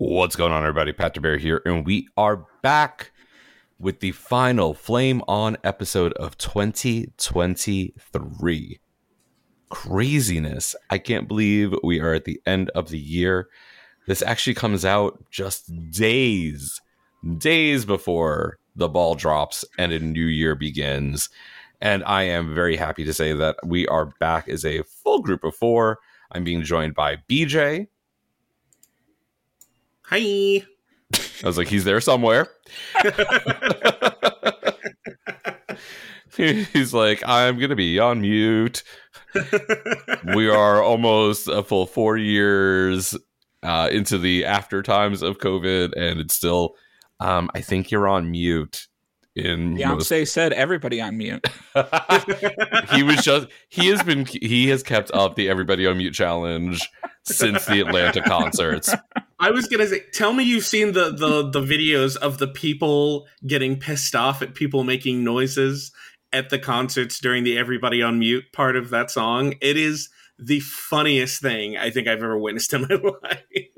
What's going on, everybody? Pat DeBear here, and we are back with the final Flame On episode of 2023. Craziness. I can't believe we are at the end of the year. This actually comes out just days, days before the ball drops and a new year begins. And I am very happy to say that we are back as a full group of four. I'm being joined by BJ. Hi. I was like, he's there somewhere. he's like, I'm going to be on mute. we are almost a full four years uh, into the after times of COVID, and it's still, um, I think you're on mute. In Beyonce most- said everybody on mute. he was just he has been he has kept up the everybody on mute challenge since the Atlanta concerts. I was gonna say, tell me you've seen the the the videos of the people getting pissed off at people making noises at the concerts during the everybody on mute part of that song. It is the funniest thing I think I've ever witnessed in my life.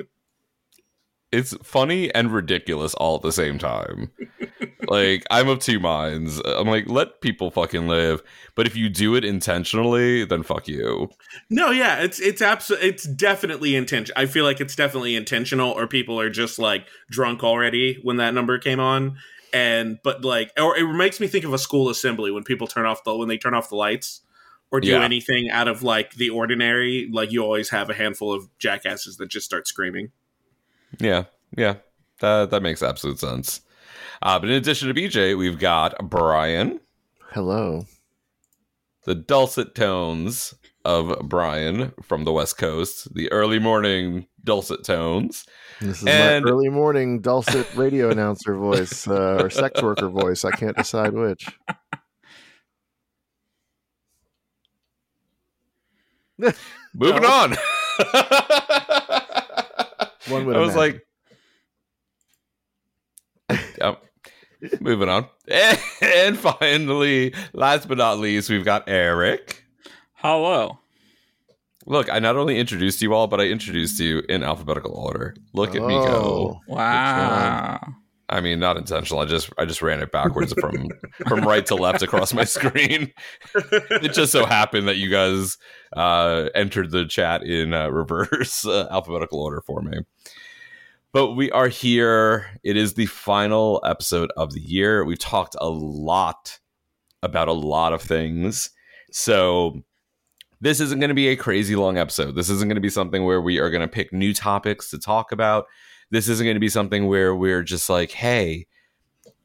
It's funny and ridiculous all at the same time. like I'm of two minds. I'm like, let people fucking live. But if you do it intentionally, then fuck you. No, yeah, it's it's absolutely it's definitely intentional. I feel like it's definitely intentional, or people are just like drunk already when that number came on. And but like, or it makes me think of a school assembly when people turn off the when they turn off the lights or do Yeah. anything out of like the ordinary. Like you always have a handful of jackasses that just start screaming. Yeah, yeah. That that makes absolute sense. Uh, but in addition to BJ, we've got Brian, Hello. the dulcet tones of Brian from the West Coast, the early morning dulcet tones. This is And- my early morning dulcet radio announcer voice uh, or sex worker voice. I can't decide which. Moving on. One would I was imagine. like, Yep. moving on. And finally, last but not least, we've got Eric. Hello. Look, I not only introduced you all, but I introduced you in alphabetical order. Look at me go. Oh, Wow. I mean, not intentional. I just I just ran it backwards from from right to left across my screen. It just so happened that you guys uh, entered the chat in uh, reverse uh, alphabetical order for me. But we are here. It is the final episode of the year. We've talked a lot about a lot of things. So this isn't going to be a crazy long episode. This isn't going to be something where we are going to pick new topics to talk about. This isn't going to be something where we're just like, hey,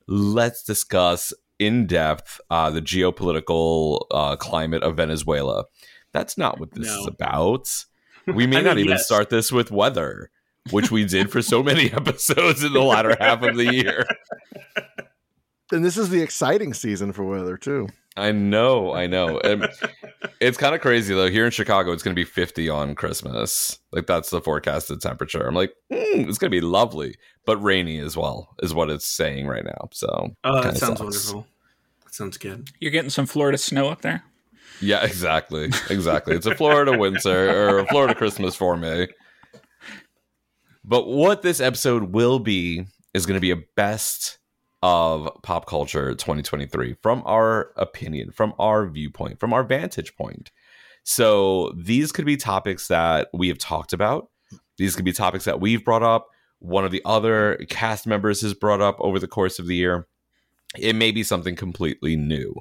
let's discuss in depth uh, the geopolitical uh, climate of Venezuela. That's not what this No. is about. We may I not mean, even yes. start this with weather, which we did for so many episodes in the latter half of the year. And this is the exciting season for weather too. I know, I know. It's kind of crazy though. Here in Chicago, it's going to be 50 on Christmas. Like that's the forecasted temperature. I'm like, mm, it's going to be lovely, but rainy as well, is what it's saying right now. So, Oh, that sounds sucks. wonderful. That sounds good. You're getting some Florida snow up there. Yeah, exactly, exactly. It's a Florida winter or a Florida Christmas for me. But what this episode will be is going to be a best of pop culture 2023 from our opinion, from our viewpoint, from our vantage point. So these could be topics that we have talked about. These could be topics that we've brought up. One of the other cast members has brought up over the course of the year. It may be something completely new.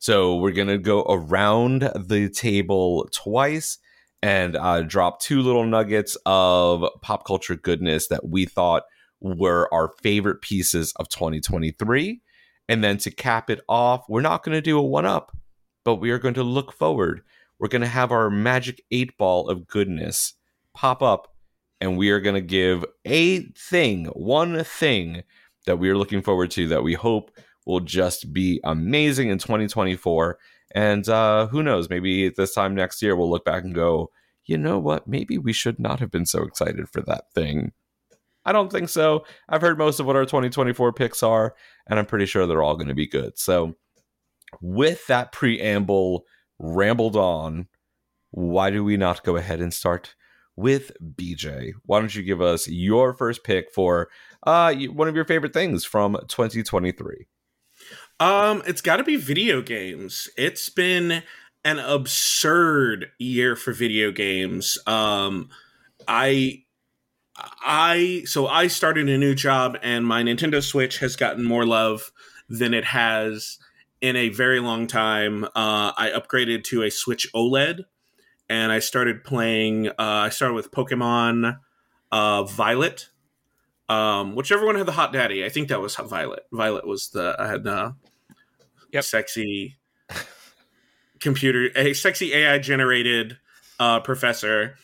So we're going to go around the table twice and uh, drop two little nuggets of pop culture goodness that we thought were our favorite pieces of 2023. And then to cap it off, we're not going to do a one up, but we are going to look forward. We're going to have our magic eight ball of goodness pop up, and we are going to give a thing, one thing that we are looking forward to that we hope will just be amazing in 2024. And uh, who knows, maybe this time next year we'll look back and go, you know what? Maybe we should not have been so excited for that thing. I don't think so. I've heard most of what our 2024 picks are, and I'm pretty sure they're all going to be good. So, with that preamble rambled on, why do we not go ahead and start with BJ? Why don't you give us your first pick for uh, one of your favorite things from 2023? Um, it's got to be video games. It's been an absurd year for video games. Um, I, I, so I started a new job, and my Nintendo Switch has gotten more love than it has in a very long time. Uh, I upgraded to a Switch OLED, and I started playing. Uh, I started with Pokemon uh, Violet. Um, whichever one had the hot daddy, I think that was Violet. Violet was the I had the Yep. sexy computer, a sexy AI generated uh, professor,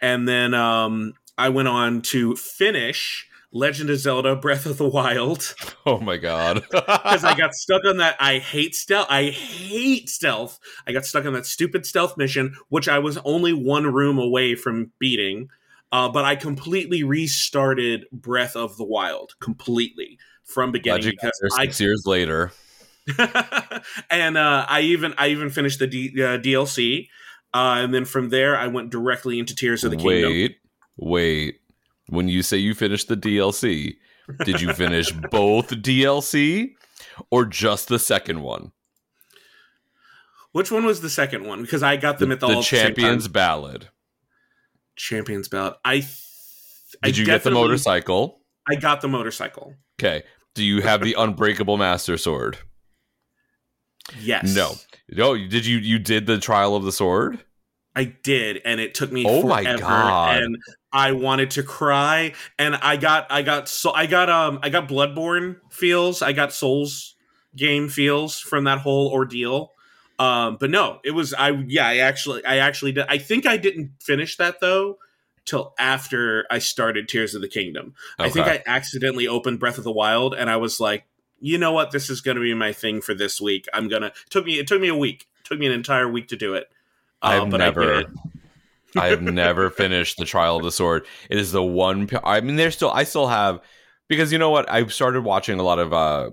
and then um, I went on to finish Legend of Zelda: Breath of the Wild Oh my god. because I got stuck on that. I hate stealth. I hate stealth. I got stuck on that stupid stealth mission, which I was only one room away from beating. Uh, but I completely restarted Breath of the Wild completely from beginning because there I six years later. and uh, I even I even finished the D, uh, DLC, uh, and then from there I went directly into Tears of the Kingdom. Wait. When you say you finished the DLC, did you finish both DLC or just the second one? Which one was the second one? Because I got them at the, the at the time. Champions Ballad. Champions Ballad. I th- I Did you get the motorcycle? I got the motorcycle. Okay. Do you have the Unbreakable Master Sword? Yes. No. No. Did you? You did the Trial of the Sword? I did, and it took me Oh forever. my God. And I wanted to cry, and I got, I got, so I got, um, I got Bloodborne feels, I got Souls game feels from that whole ordeal. Um, but no, it was, I, yeah, I actually, I actually did. I think I didn't finish that though till after I started Tears of the Kingdom. I think I accidentally opened Breath of the Wild, and I was like, you know what, this is going to be my thing for this week. I'm gonna. It took me, it took me a week. It took me an entire week to do it. Uh, I've never. it. I have never finished the Trial of the Sword. It is the one. I mean, there's still. I still have because you know what? I've started watching a lot of uh,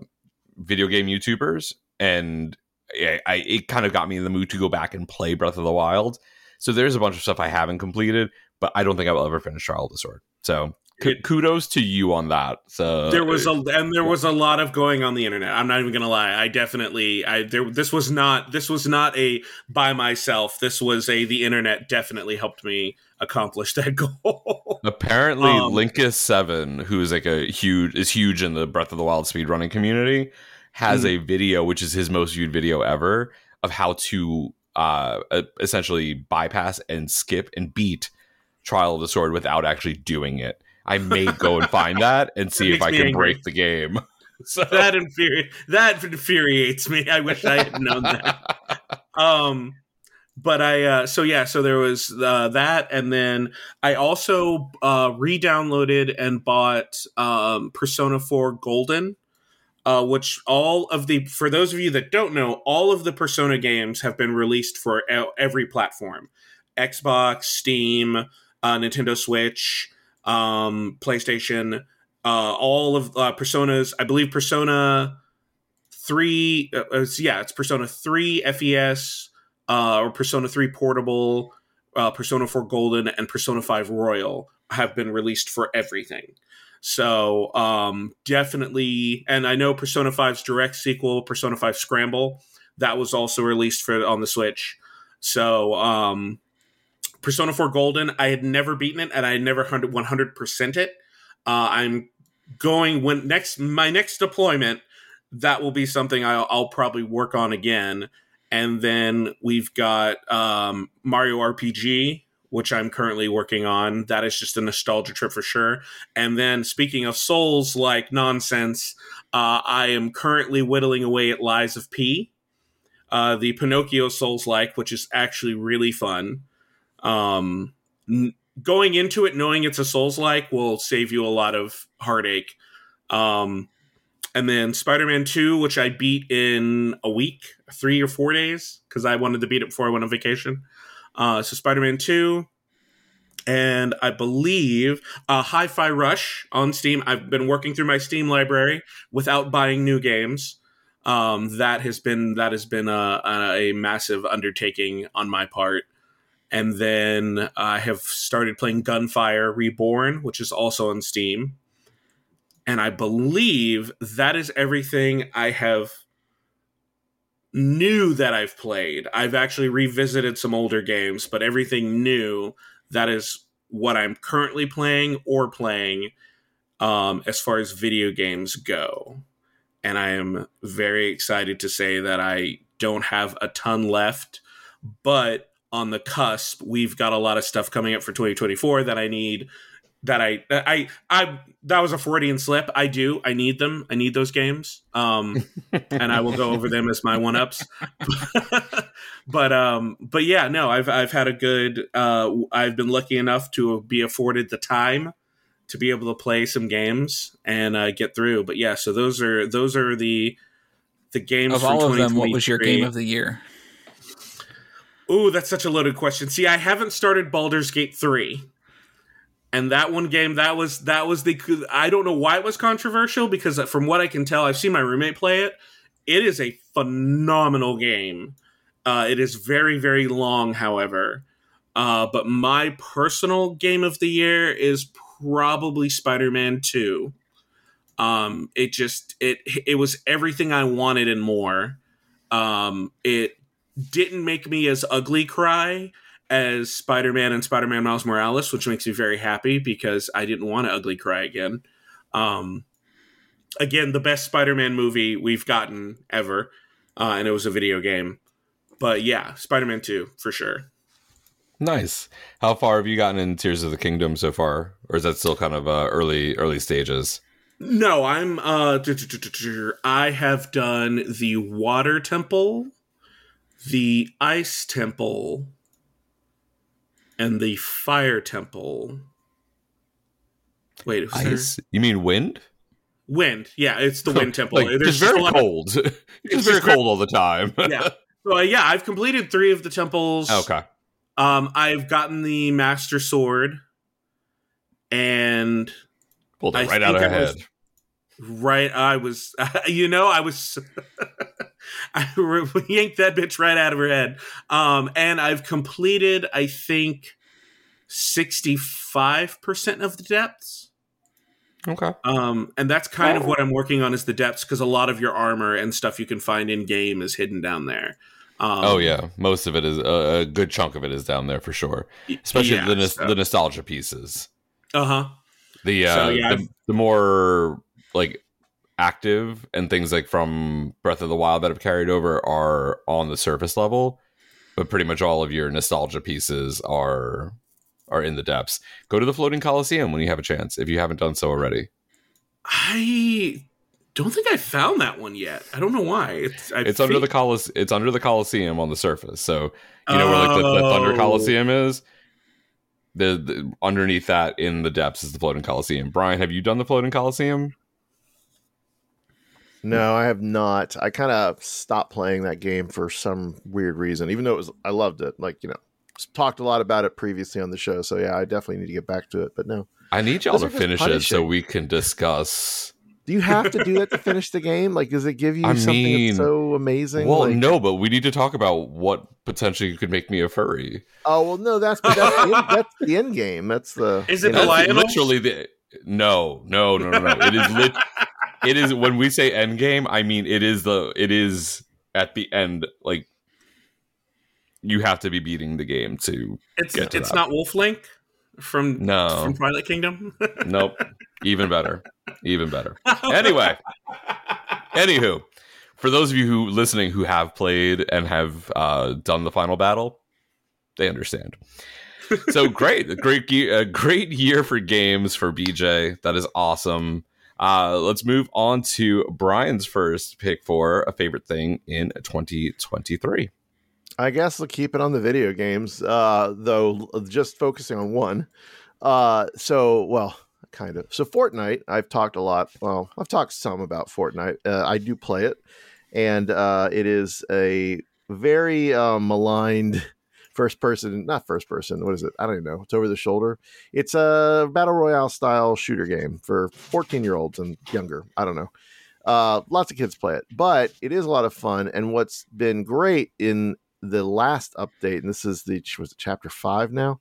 video game YouTubers, and I, I it kind of got me in the mood to go back and play Breath of the Wild. So there's a bunch of stuff I haven't completed, but I don't think I will ever finish Trial of the Sword. So It- kudos to you on that. So there was a and there was a lot of going on the internet. I'm not even gonna lie. I definitely I there this was not this was not a by myself. This was a the internet definitely helped me accomplish that goal. Apparently, Um, Linkus Seven, who is like a huge is huge in the Breath of the Wild speedrunning community, has Mm. a video which is his most viewed video ever of how to uh, essentially bypass and skip and beat Trial of the Sword without actually doing it. I may go and find that and see if I can angry. break the game. So that infuri- that infuriates me. I wish I had known that. um but i uh so yeah so there was uh that and then i also uh re-downloaded and bought um persona 4 golden uh, which all of the for those of you that don't know, all of the Persona games have been released for every platform: Xbox, Steam, uh, Nintendo Switch, um, PlayStation. Uh, all of uh, Personas, I believe Persona three, uh, uh, yeah, it's Persona three FES uh, or Persona three Portable, uh, Persona four Golden, and Persona five Royal have been released for everything. So um, definitely, and I know Persona 5's direct sequel, Persona 5 Scramble, that was also released for on the Switch. So um, Persona 4 Golden, I had never beaten it, and I had never 100 percent it. Uh, I'm going when next my next deployment. That will be something I'll, I'll probably work on again. And then we've got um, Mario RPG, which I'm currently working on. That is just a nostalgia trip for sure. And then, speaking of Souls like nonsense, uh, I am currently whittling away at Lies of P, uh, the Pinocchio Souls like, which is actually really fun. Um, n- going into it knowing it's a Souls like will save you a lot of heartache. Um, and then Spider Man 2, which I beat in a week, three or four days, because I wanted to beat it before I went on vacation. Uh, so Spider Man 2, and I believe uh, Hi Fi Rush on Steam. I've been working through my Steam library without buying new games. Um, that has been that has been a, a, a massive undertaking on my part. And then I have started playing Gunfire Reborn, which is also on Steam. And I believe that is everything I have new that I've played. I've actually revisited some older games, but everything new that is what I'm currently playing or playing um, as far as video games go. And I am very excited to say that I don't have a ton left, but on the cusp, we've got a lot of stuff coming up for 2024 that I need that I I I that was a Freudian slip. I do. I need them. I need those games. Um and I will go over them as my one ups. but um but yeah, no, I've I've had a good uh I've been lucky enough to be afforded the time to be able to play some games and uh, get through. But yeah, so those are those are the the games Of all of them, what was your game of the year? Ooh, that's such a loaded question. See, I haven't started Baldur's Gate 3. And that one game, that was that was the I don't know why it was controversial because from what I can tell, I've seen my roommate play it. It is a phenomenal game. Uh, it is very very long, however. Uh, but my personal game of the year is probably Spider-Man 2. Um, it just it it was everything I wanted and more. Um, it didn't make me as ugly cry as Spider-Man and Spider-Man Miles Morales, which makes me very happy because I didn't want to ugly cry again. Um, again, the best Spider-Man movie we've gotten ever, uh, and it was a video game. But yeah, Spider-Man Two for sure. Nice. How far have you gotten in Tears of the Kingdom so far, or is that still kind of uh, early early stages? No, I'm. Uh, I have done the Water Temple, the Ice Temple, and the Fire Temple. Wait, was there- You mean wind? Wind. Yeah, it's the Wind Temple. Like, There's very just a of- cold. it's It's very- cold all the time. yeah. So uh, yeah, I've completed three of the temples. okay. Um, I've gotten the Master Sword, and Pulled it right out of her head. right, I was, you know, I was, I yanked that bitch right out of her head. Um, and I've completed, I think, sixty-five percent of the depths. Okay. Um, and that's kind of what I'm working on is the depths because a lot of your armor and stuff you can find in game is hidden down there. Um, oh yeah, most of it is uh, a good chunk of it is down there for sure. Especially yeah, the nos- so- the nostalgia pieces. Uh huh. The uh, So, yeah, the, the more like active and things like from Breath of the Wild that have carried over are on the surface level, but pretty much all of your nostalgia pieces are are in the depths. Go to the floating coliseum when you have a chance if you haven't done so already. I don't think I found that one yet. I don't know why. It's, I It's under the colis- It's under the coliseum on the surface. So you know where like the, the Thunder Oh. Coliseum is. The, the underneath that in the depths is the floating coliseum. Brian, have you done the floating coliseum? No, I have not. I kind of stopped playing that game for some weird reason, even though it was I loved it. Like you know, talked a lot about it previously on the show. So yeah, I definitely need to get back to it. But no, I need y'all Those to are just finish it so we can discuss. do you have to do that to finish the game? Like, does it give you I something mean, so amazing? Well, Like- no, but we need to talk about what potentially could make me a furry. Oh well, no, that's that's, the, end, that's the end game. That's the Is it the know, lion- That's Lynels? literally the no, no, no, no, no. It is lit. it is when we say end game. I mean it is the it is at the end. Like you have to be beating the game to It's Get to it's not Wolf Link from no. from Twilight Kingdom. Nope. Even better. Even better. Anyway, anywho, for those of you who listening who have played and have uh, done the final battle, they understand. So great, great, a great year for games for BJ. That is awesome. Uh, let's move on to Brian's first pick for a favorite thing in 2023. I guess we'll keep it on the video games, uh, though. Just focusing on one. Uh, so, well, kind of. So, Fortnite. I've talked a lot. Well, I've talked some about Fortnite. Uh, I do play it, and uh, it is a very uh, maligned first person. Not first person. What is it? I don't even know. It's over the shoulder. It's a battle royale style shooter game for 14 year olds and younger. I don't know. Uh, lots of kids play it, but it is a lot of fun. And what's been great in the last update, and this is the was chapter five now,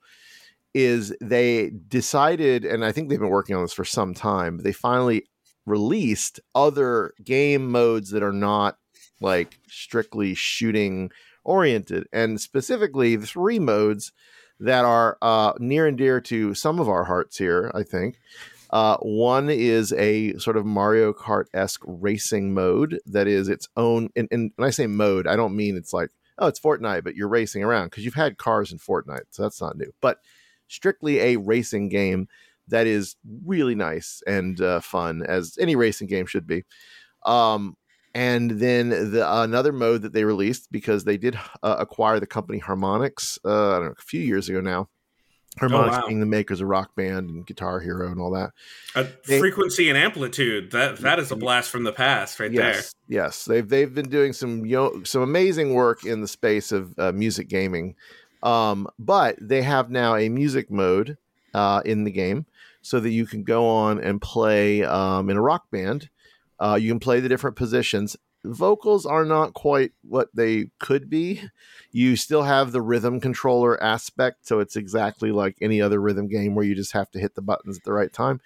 is they decided, and I think they've been working on this for some time. They finally released other game modes that are not like strictly shooting oriented, and specifically the three modes that are uh, near and dear to some of our hearts here. I think. Uh, one is a sort of Mario Kart esque racing mode that is its own. And, and when I say mode, I don't mean it's like oh, it's Fortnite, but you're racing around because you've had cars in Fortnite, so that's not new. But strictly a racing game that is really nice and uh, fun, as any racing game should be. Um, and then the another mode that they released because they did uh, acquire the company Harmonix uh, I don't know a few years ago now. Harmonix wow. being the makers of Rock Band and Guitar Hero and all that. Uh, They- frequency and amplitude. That that is a blast from the past, right there. yes, Yes, they've they've been doing some yo- some amazing work in the space of uh, music gaming, um, but they have now a music mode uh, in the game so that you can go on and play um, in a rock band. Uh, you can play the different positions. Vocals are not quite what they could be. You still have the rhythm controller aspect, so it's exactly like any other rhythm game where you just have to hit the buttons at the right time.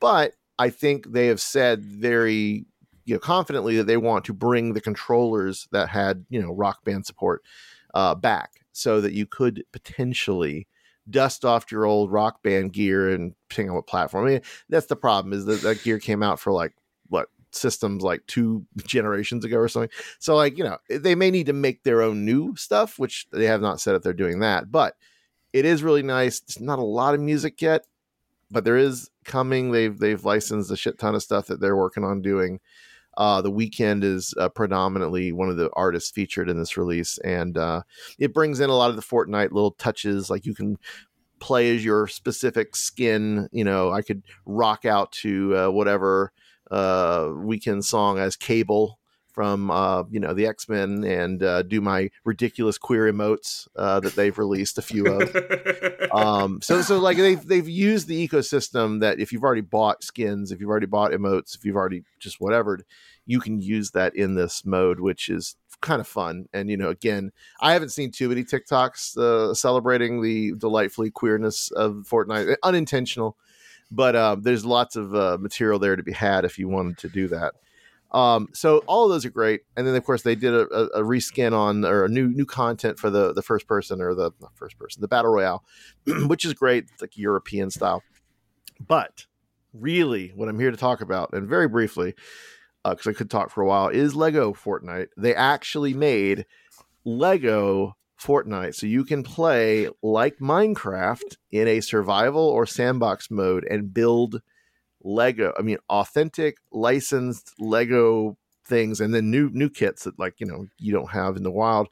But I think they have said very you know confidently that they want to bring the controllers that had you know rock band support uh, back so that you could potentially dust off your old rock band gear and depending on what platform. I mean, that's the problem is that that gear came out for like systems like two generations ago or something. So like you know they may need to make their own new stuff, which they have not said if they're doing that, but it is really nice. It's not a lot of music yet, but there is coming. They've they've licensed a shit ton of stuff that they're working on doing. Uh, the Weeknd is uh, predominantly one of the artists featured in this release, and uh, it brings in a lot of the Fortnite little touches. Like you can play as your specific skin. You know, I could rock out to uh, whatever uh, Weeknd song as Cable from uh, you know the X Men, and uh, do my ridiculous queer emotes uh, that they've released a few of. Um so so like they've they've used the ecosystem that if you've already bought skins if you've already bought emotes if you've already just whatever you can use that in this mode which is kind of fun. And you know again i haven't seen too many tiktoks uh, celebrating the delightfully queerness of fortnite. Unintentional but um, there's lots of uh, material there to be had if you wanted to do that um, so all of those are great, and then of course they did a, a, a reskin on or a new new content for the the first person or the first person the battle royale, which is great, it's like European style. But really, what I'm here to talk about, and very briefly, because I could talk for a while, is Lego Fortnite. They actually made Lego Fortnite, so you can play like Minecraft in a survival or sandbox mode and build Lego. I mean, authentic, licensed Lego things, and then new new kits that like you know you don't have in the wild.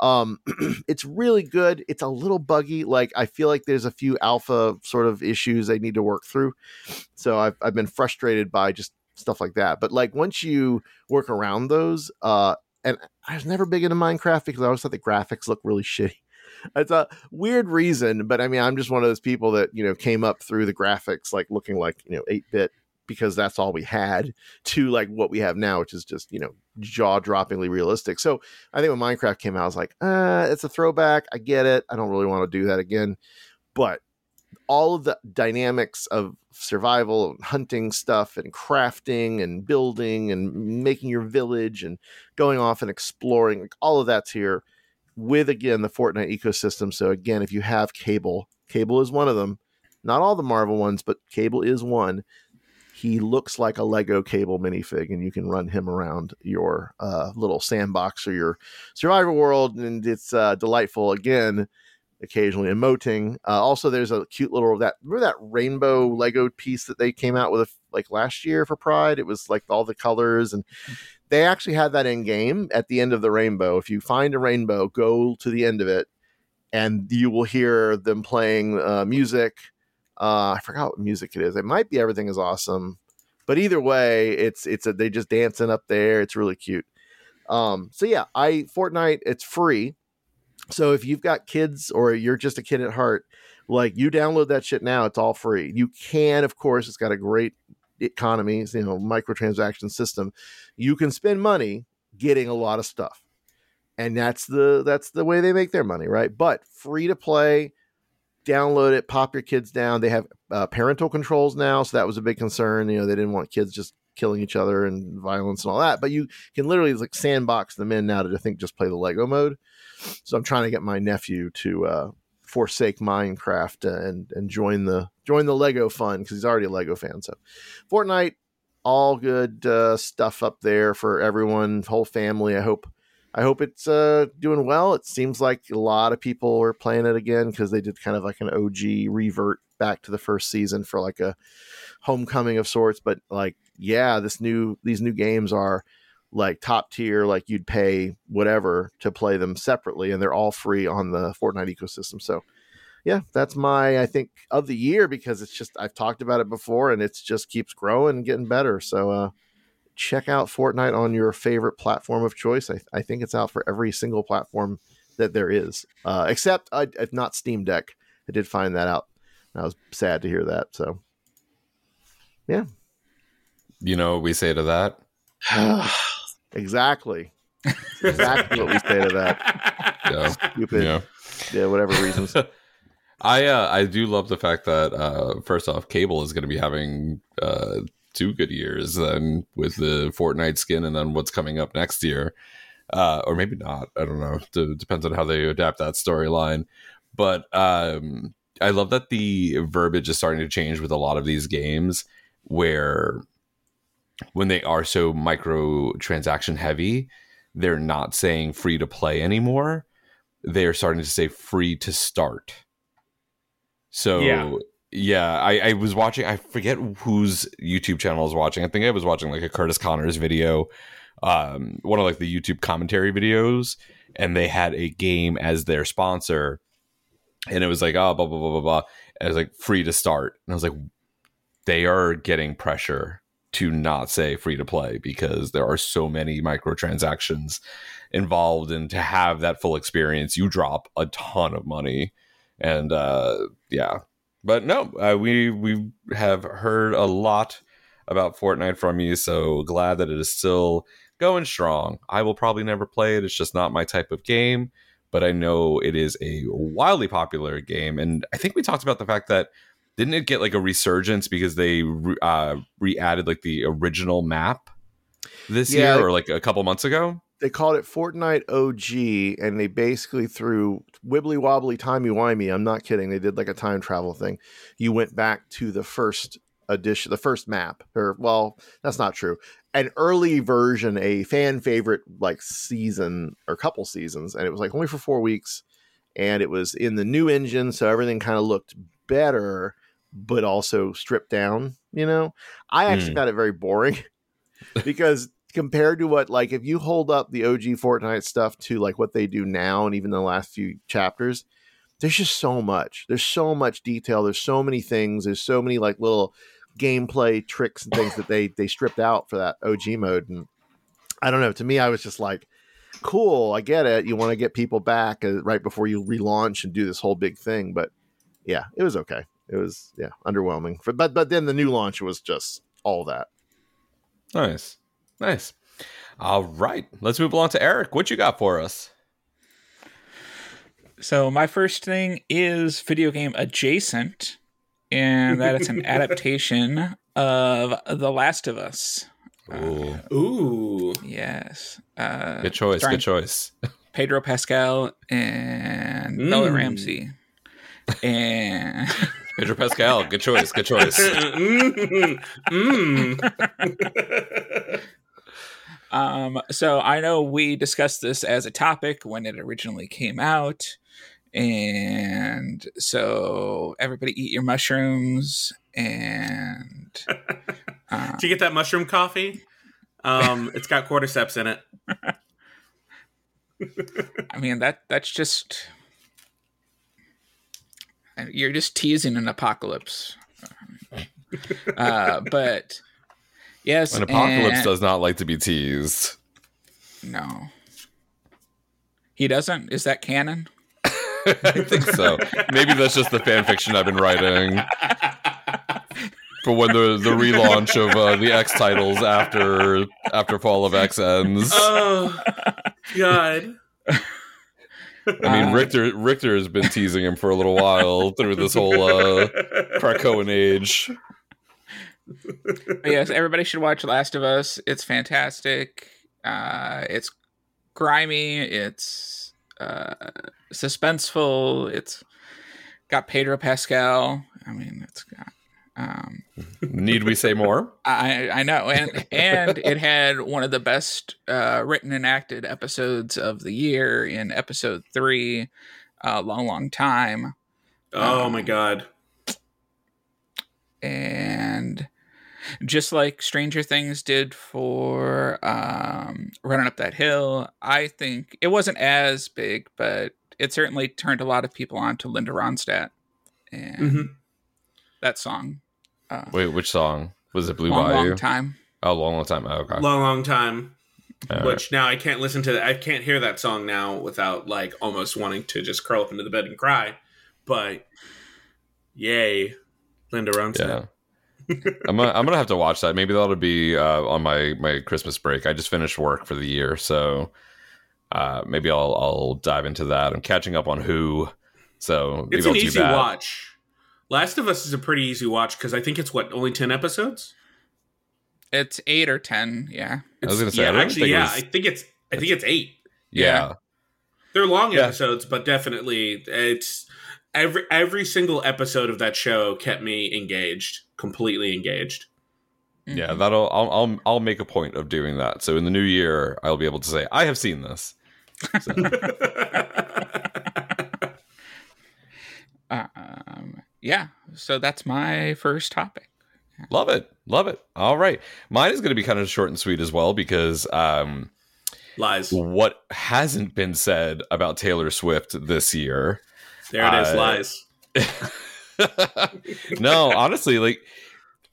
Um, it's really good. It's a little buggy. Like I feel like there's a few alpha sort of issues they need to work through. So I've I've been frustrated by just stuff like that. But like once you work around those, uh, and I was never big into Minecraft because I always thought the graphics look really shitty. It's a weird reason, but I mean, I'm just one of those people that you know came up through the graphics like looking like you know eight bit because that's all we had to like what we have now, which is just you know jaw droppingly realistic. So I think when Minecraft came out, I was like, uh, it's a throwback. I get it. I don't really want to do that again, but all of the dynamics of survival and hunting stuff and crafting and building and making your village and going off and exploring like all of that's here with again the Fortnite ecosystem. So again, if you have cable, cable is one of them. Not all the Marvel ones, but cable is one. He looks like a Lego cable minifig, and you can run him around your uh, little sandbox or your survivor world, and it's uh, delightful. Again, occasionally emoting. Uh, also, there's a cute little that remember that rainbow Lego piece that they came out with like last year for Pride. It was like all the colors, and they actually had that in game at the end of the rainbow. If you find a rainbow, go to the end of it, and you will hear them playing uh, music. Uh, I forgot what music it is. It might be Everything Is Awesome, but either way, it's it's a they just dancing up there. It's really cute. Um, so yeah, I Fortnite. It's free so if you've got kids or you're just a kid at heart, like you download that shit now, it's all free. You can, of course, it's got a great economy, you know, microtransaction system. You can spend money getting a lot of stuff. And that's the that's the way they make their money, right? But free to play, download it, pop your kids down. They have uh, parental controls now, so that was a big concern. You know, they didn't want kids just killing each other and violence and all that. But you can literally like sandbox them in now to think just play the Lego mode. So I'm trying to get my nephew to uh, forsake Minecraft and and join the join the Lego fun because he's already a Lego fan. So Fortnite, all good uh, stuff up there for everyone, whole family. I hope I hope it's uh, doing well. It seems like a lot of people are playing it again because they did kind of like an OG revert back to the first season for like a homecoming of sorts. But like, yeah, this new these new games are like top tier, like you'd pay whatever to play them separately, and they're all free on the Fortnite ecosystem. So, yeah, that's my I think of the year because it's just I've talked about it before, and it's just keeps growing and getting better. So, uh, check out Fortnite on your favorite platform of choice. I, I think it's out for every single platform that there is, uh, except uh, if not Steam Deck. I did find that out. I was sad to hear that. So, yeah. You know what we say to that? Exactly. exactly what we say to that. Yeah. Stupid. Yeah. yeah whatever reasons. I uh, I do love the fact that uh, first off, Cable is going to be having uh, two good years then with the Fortnite skin, and then what's coming up next year, uh, or maybe not. I don't know. It depends on how they adapt that storyline. But um, I love that the verbiage is starting to change with a lot of these games, where when they are so micro transaction heavy, they're not saying free to play anymore. They're starting to say free to start. So yeah, yeah I, I was watching. I forget whose YouTube channel I was watching. I think I was watching like a Curtis Connor's video, um, one of like the YouTube commentary videos, and they had a game as their sponsor, and it was like oh blah blah blah blah blah. And it was like free to start, and I was like, they are getting pressure to not say free to play because there are so many microtransactions involved and to have that full experience you drop a ton of money. And uh yeah. But no uh, we we have heard a lot about Fortnite from you so glad that it is still going strong. I will probably never play it. It's just not my type of game but I know it is a wildly popular game. And I think we talked about the fact that didn't it get like a resurgence because they re- uh, re-added like the original map this yeah, year or like a couple months ago? They called it Fortnite OG, and they basically threw wibbly wobbly timey wimey. I'm not kidding. They did like a time travel thing. You went back to the first edition, the first map, or well, that's not true. An early version, a fan favorite like season or couple seasons, and it was like only for four weeks, and it was in the new engine, so everything kind of looked better but also stripped down. You know, I actually mm. found it very boring because compared to what like if you hold up the OG Fortnite stuff to like what they do now and even the last few chapters, there's just so much. There's so much detail. There's so many things. There's so many like little gameplay tricks and things that they they stripped out for that OG mode. And I don't know. To me, I was just like, cool. I get it. You want to get people back uh, right before you relaunch and do this whole big thing, but yeah, it was okay. It was yeah underwhelming. For, but but then the new launch was just all that. Nice, nice. All right, let's move along to Eric. What you got for us? So my first thing is video game adjacent, and that it's an adaptation of The Last of Us. Ooh, Ooh. Yes. Uh, good choice. Good choice. Pedro Pascal and Bella Mm. Ramsey. And Pedro Pascal. Good choice. Good choice. mm. Mm. um, so I know we discussed this as a topic when it originally came out. And so everybody eat your mushrooms and uh, Did you get that mushroom coffee? Um, it's got cordyceps in it. I mean that that's just you're just teasing an apocalypse. Uh, but yes, An apocalypse and- does not like to be teased. No, he doesn't. Is that canon? I think so. Maybe that's just the fan fiction I've been writing for when the the relaunch of uh, the X titles after after Fall of X ends. Oh God. I mean, Uh, Richter Richter has been teasing him for a little while through this whole uh, Krakoan age. Yes, everybody should watch Last of Us. It's fantastic. Uh, it's grimy. It's uh, suspenseful. It's got Pedro Pascal. I mean, it's got. Um, Need we say more? I I know, and and it had one of the best uh, written and acted episodes of the year in episode three, a long long time, Oh my God. and just like Stranger Things did for um, running up that hill, I think it wasn't as big, but it certainly turned a lot of people on to Linda Ronstadt and Mhm. that song. Uh, Wait, which song was it? Blue long, Bayou. long time. Oh, long, long time. Oh, okay. Long, long time. All right. Which now I can't listen to. I can't hear that song now without like almost wanting to just curl up into the bed and cry. But yay, Linda Ronstadt. Yeah. I'm gonna, I'm gonna have to watch that. Maybe that'll be uh, on my my Christmas break. I just finished work for the year, so uh, maybe I'll I'll dive into that. I'm catching up on Who, so maybe It's I'll an easy watch. Last of Us is a pretty easy watch because I think it's what only ten episodes. It's eight or ten, yeah. I was gonna say, I yeah, don't actually, think yeah, was- I think it's I think it's eight. Yeah, They're long Yeah. episodes, but definitely it's every every single episode of that show kept me engaged, completely engaged. yeah. Mhm. That'll I'll, I'll I'll make a point of doing that. So in the new year, I'll be able to say I have seen this. So, Um, yeah, so that's my first topic. love it, love it. All right, mine is going to be kind of short and sweet as well because um, Lies. what hasn't been said about Taylor Swift this year There it is. Uh, lies. no, honestly, like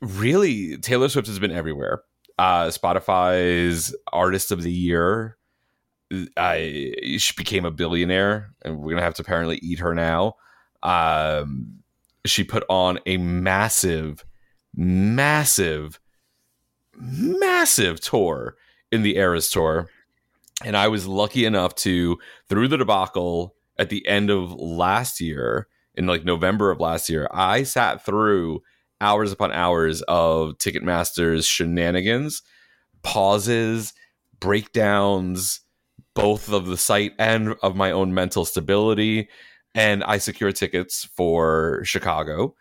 really, Taylor Swift has been everywhere. Uh, Spotify's Artist of the Year. I she became a billionaire, and we're gonna have to apparently eat her now. Um, she put on a massive, massive, massive tour in the Eras tour, and I was lucky enough to through the debacle at the end of last year in like November of last year, I sat through hours upon hours of Ticketmaster's shenanigans, pauses, breakdowns, both of the site and of my own mental stability. And I secured tickets for Chicago.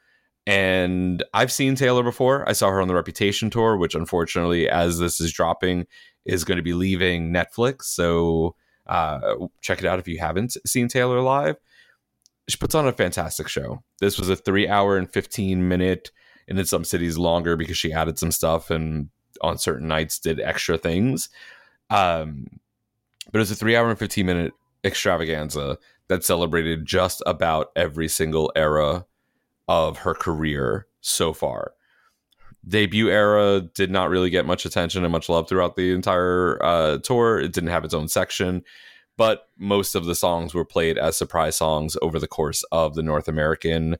And I've seen Taylor before. I saw her on the Reputation tour, which unfortunately, as this is dropping, is going to be leaving Netflix. So uh, check it out if you haven't seen Taylor live she puts on a fantastic show. This was a three hour and 15 minute, and in some cities longer because she added some stuff and on certain nights did extra things. Um, but it was a three hour and 15 minute extravaganza that celebrated just about every single era of her career so far. debut era did not really get much attention and much love throughout the entire uh, tour. It didn't have its own section, but most of the songs were played as surprise songs over the course of the North American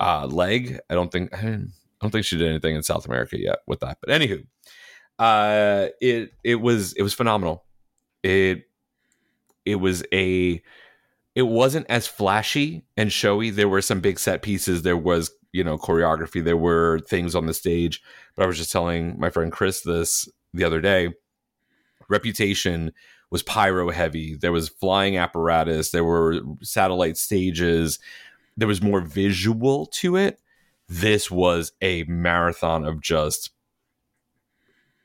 uh, leg. I don't think I, don't think she did anything in South America yet with that. But anywho, uh, it it was it was phenomenal. It it was a it wasn't as flashy and showy. There were some big set pieces. There was you know choreography. There were things on the stage. But i was just telling my friend chris this the other day. Reputation was pyro heavy. There was flying apparatus. There were satellite stages. There was more visual to it. This was a marathon of just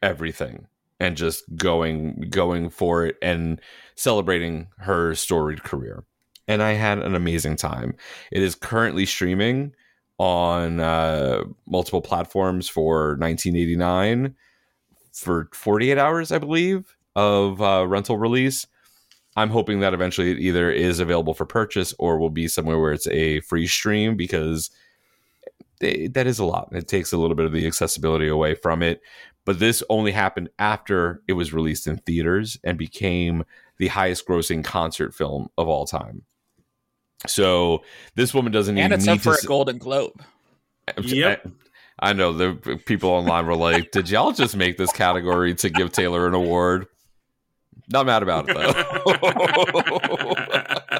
everything and just going going for it and celebrating her storied career and i had an amazing time it is currently streaming on uh, multiple platforms for 1989 for 48 hours, I believe, of uh, rental release. I'm hoping that eventually it either is available for purchase or will be somewhere where it's a free stream because they, that is a lot. It takes a little bit of the accessibility away from it. But this only happened after it was released in theaters and became the highest grossing concert film of all time. So this woman doesn't and even it's need up for to a Golden Globe. Yep. I, I know the people online were like, "Did y'all just make this category to give Taylor an award?" Not mad about it though.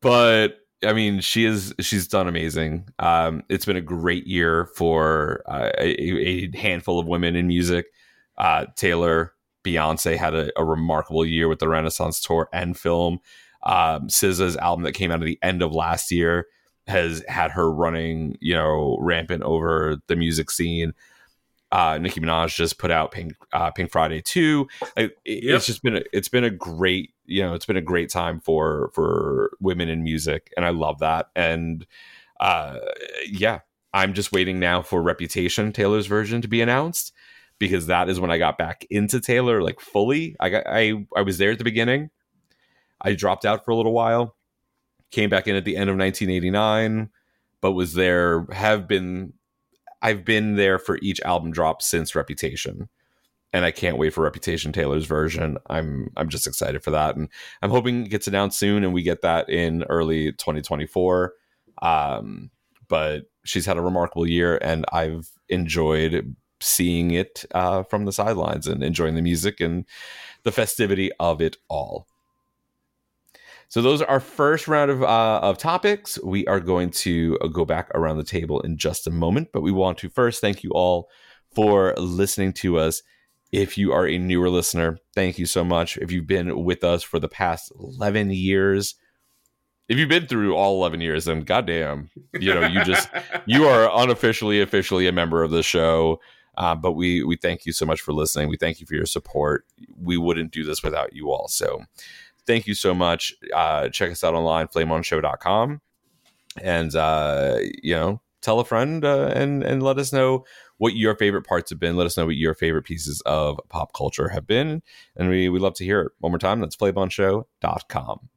but I mean, she is she's done amazing. Um, it's been a great year for uh, a, a handful of women in music. Uh, Taylor, Beyonce had a, a remarkable year with the Renaissance tour and film. Um, SZA's album that came out at the end of last year has had her running, you know, rampant over the music scene. Uh, Nicki Minaj just put out Pink uh, Pink Friday two. It, Yep. It's just been a, it's been a great you know it's been a great time for for women in music, and I love that. And uh, yeah, I'm just waiting now for Reputation Taylor's version to be announced because that is when I got back into Taylor like fully. I got I I was there at the beginning. I dropped out for a little while, came back in at the end of 1989, but was there, have been, I've been there for each album drop since Reputation. And I can't wait for Reputation Taylor's version. I'm I'm just excited for that, and I'm hoping it gets announced soon, and we get that in early 2024. Um, but she's had a remarkable year, and I've enjoyed seeing it uh, from the sidelines and enjoying the music and the festivity of it all. So those are our first round of uh, of topics. We are going to uh, go back around the table in just a moment, but we want to first thank you all for listening to us. If you are a newer listener, thank you so much. If you've been with us for the past 11 years, if you've been through all 11 years, then goddamn, you know, you just you are unofficially officially a member of the show. Uh, but we we thank you so much for listening. We thank you for your support. We wouldn't do this without you all. So thank you so much. Uh, check us out online, flameonshow.com. And, uh, you know, tell a friend uh, and, and let us know what your favorite parts have been. Let us know what your favorite pieces of pop culture have been. And we, we love to hear it. One more time, that's flameonshow.com.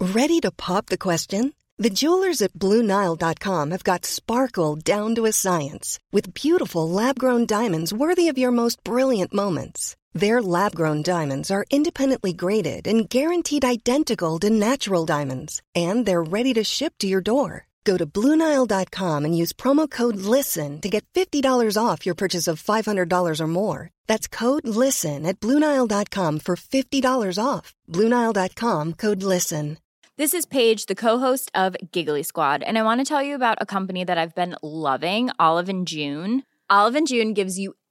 Ready to pop the question? The jewelers at BlueNile.com have got sparkle down to a science with beautiful lab grown diamonds worthy of your most brilliant moments. Their lab grown diamonds are independently graded and guaranteed identical to natural diamonds, and they're ready to ship to your door. Go to BlueNile.com and use promo code LISTEN to get $50 off your purchase of $500 or more. That's code LISTEN at BlueNile.com for $50 off. BlueNile.com code LISTEN. This is Paige, the co-host of Giggly Squad, and I want to tell you about a company that I've been loving, Olive and June. Olive and June gives you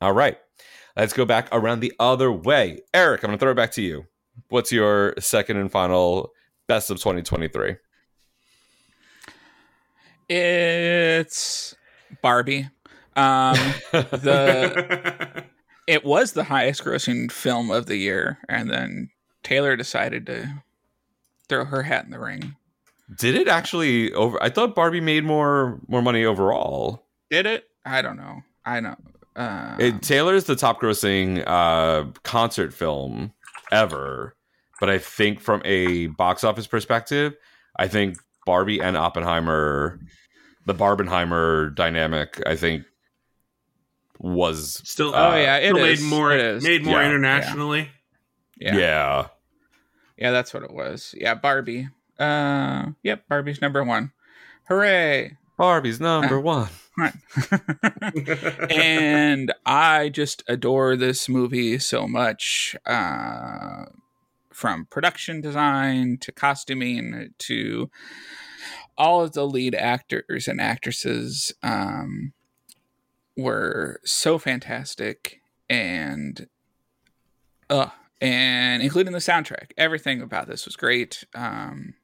All right. Let's go back around the other way. Eric, I'm going to throw it back to you. What's your second and final best of 2023? It's Barbie. Um, the it was the highest grossing film of the year, and then Taylor decided to throw her hat in the ring. Did it actually over? I thought Barbie made more more money overall. Did it? I don't know. I know. Uh, It, Taylor's the top grossing uh, concert film ever, but I think from a box office perspective, I think Barbie and Oppenheimer, the Barbenheimer dynamic, I think was Still, uh, oh yeah, it still is. made more It is. made more Yeah. internationally. Yeah. yeah. yeah, that's what it was. Yeah, Barbie. Uh, yep, Barbie's number one. Hooray! Barbie's number one. and I just adore this movie so much. Uh, from production design to costuming to all of the lead actors and actresses um, were so fantastic and uh and including the soundtrack everything about this was great um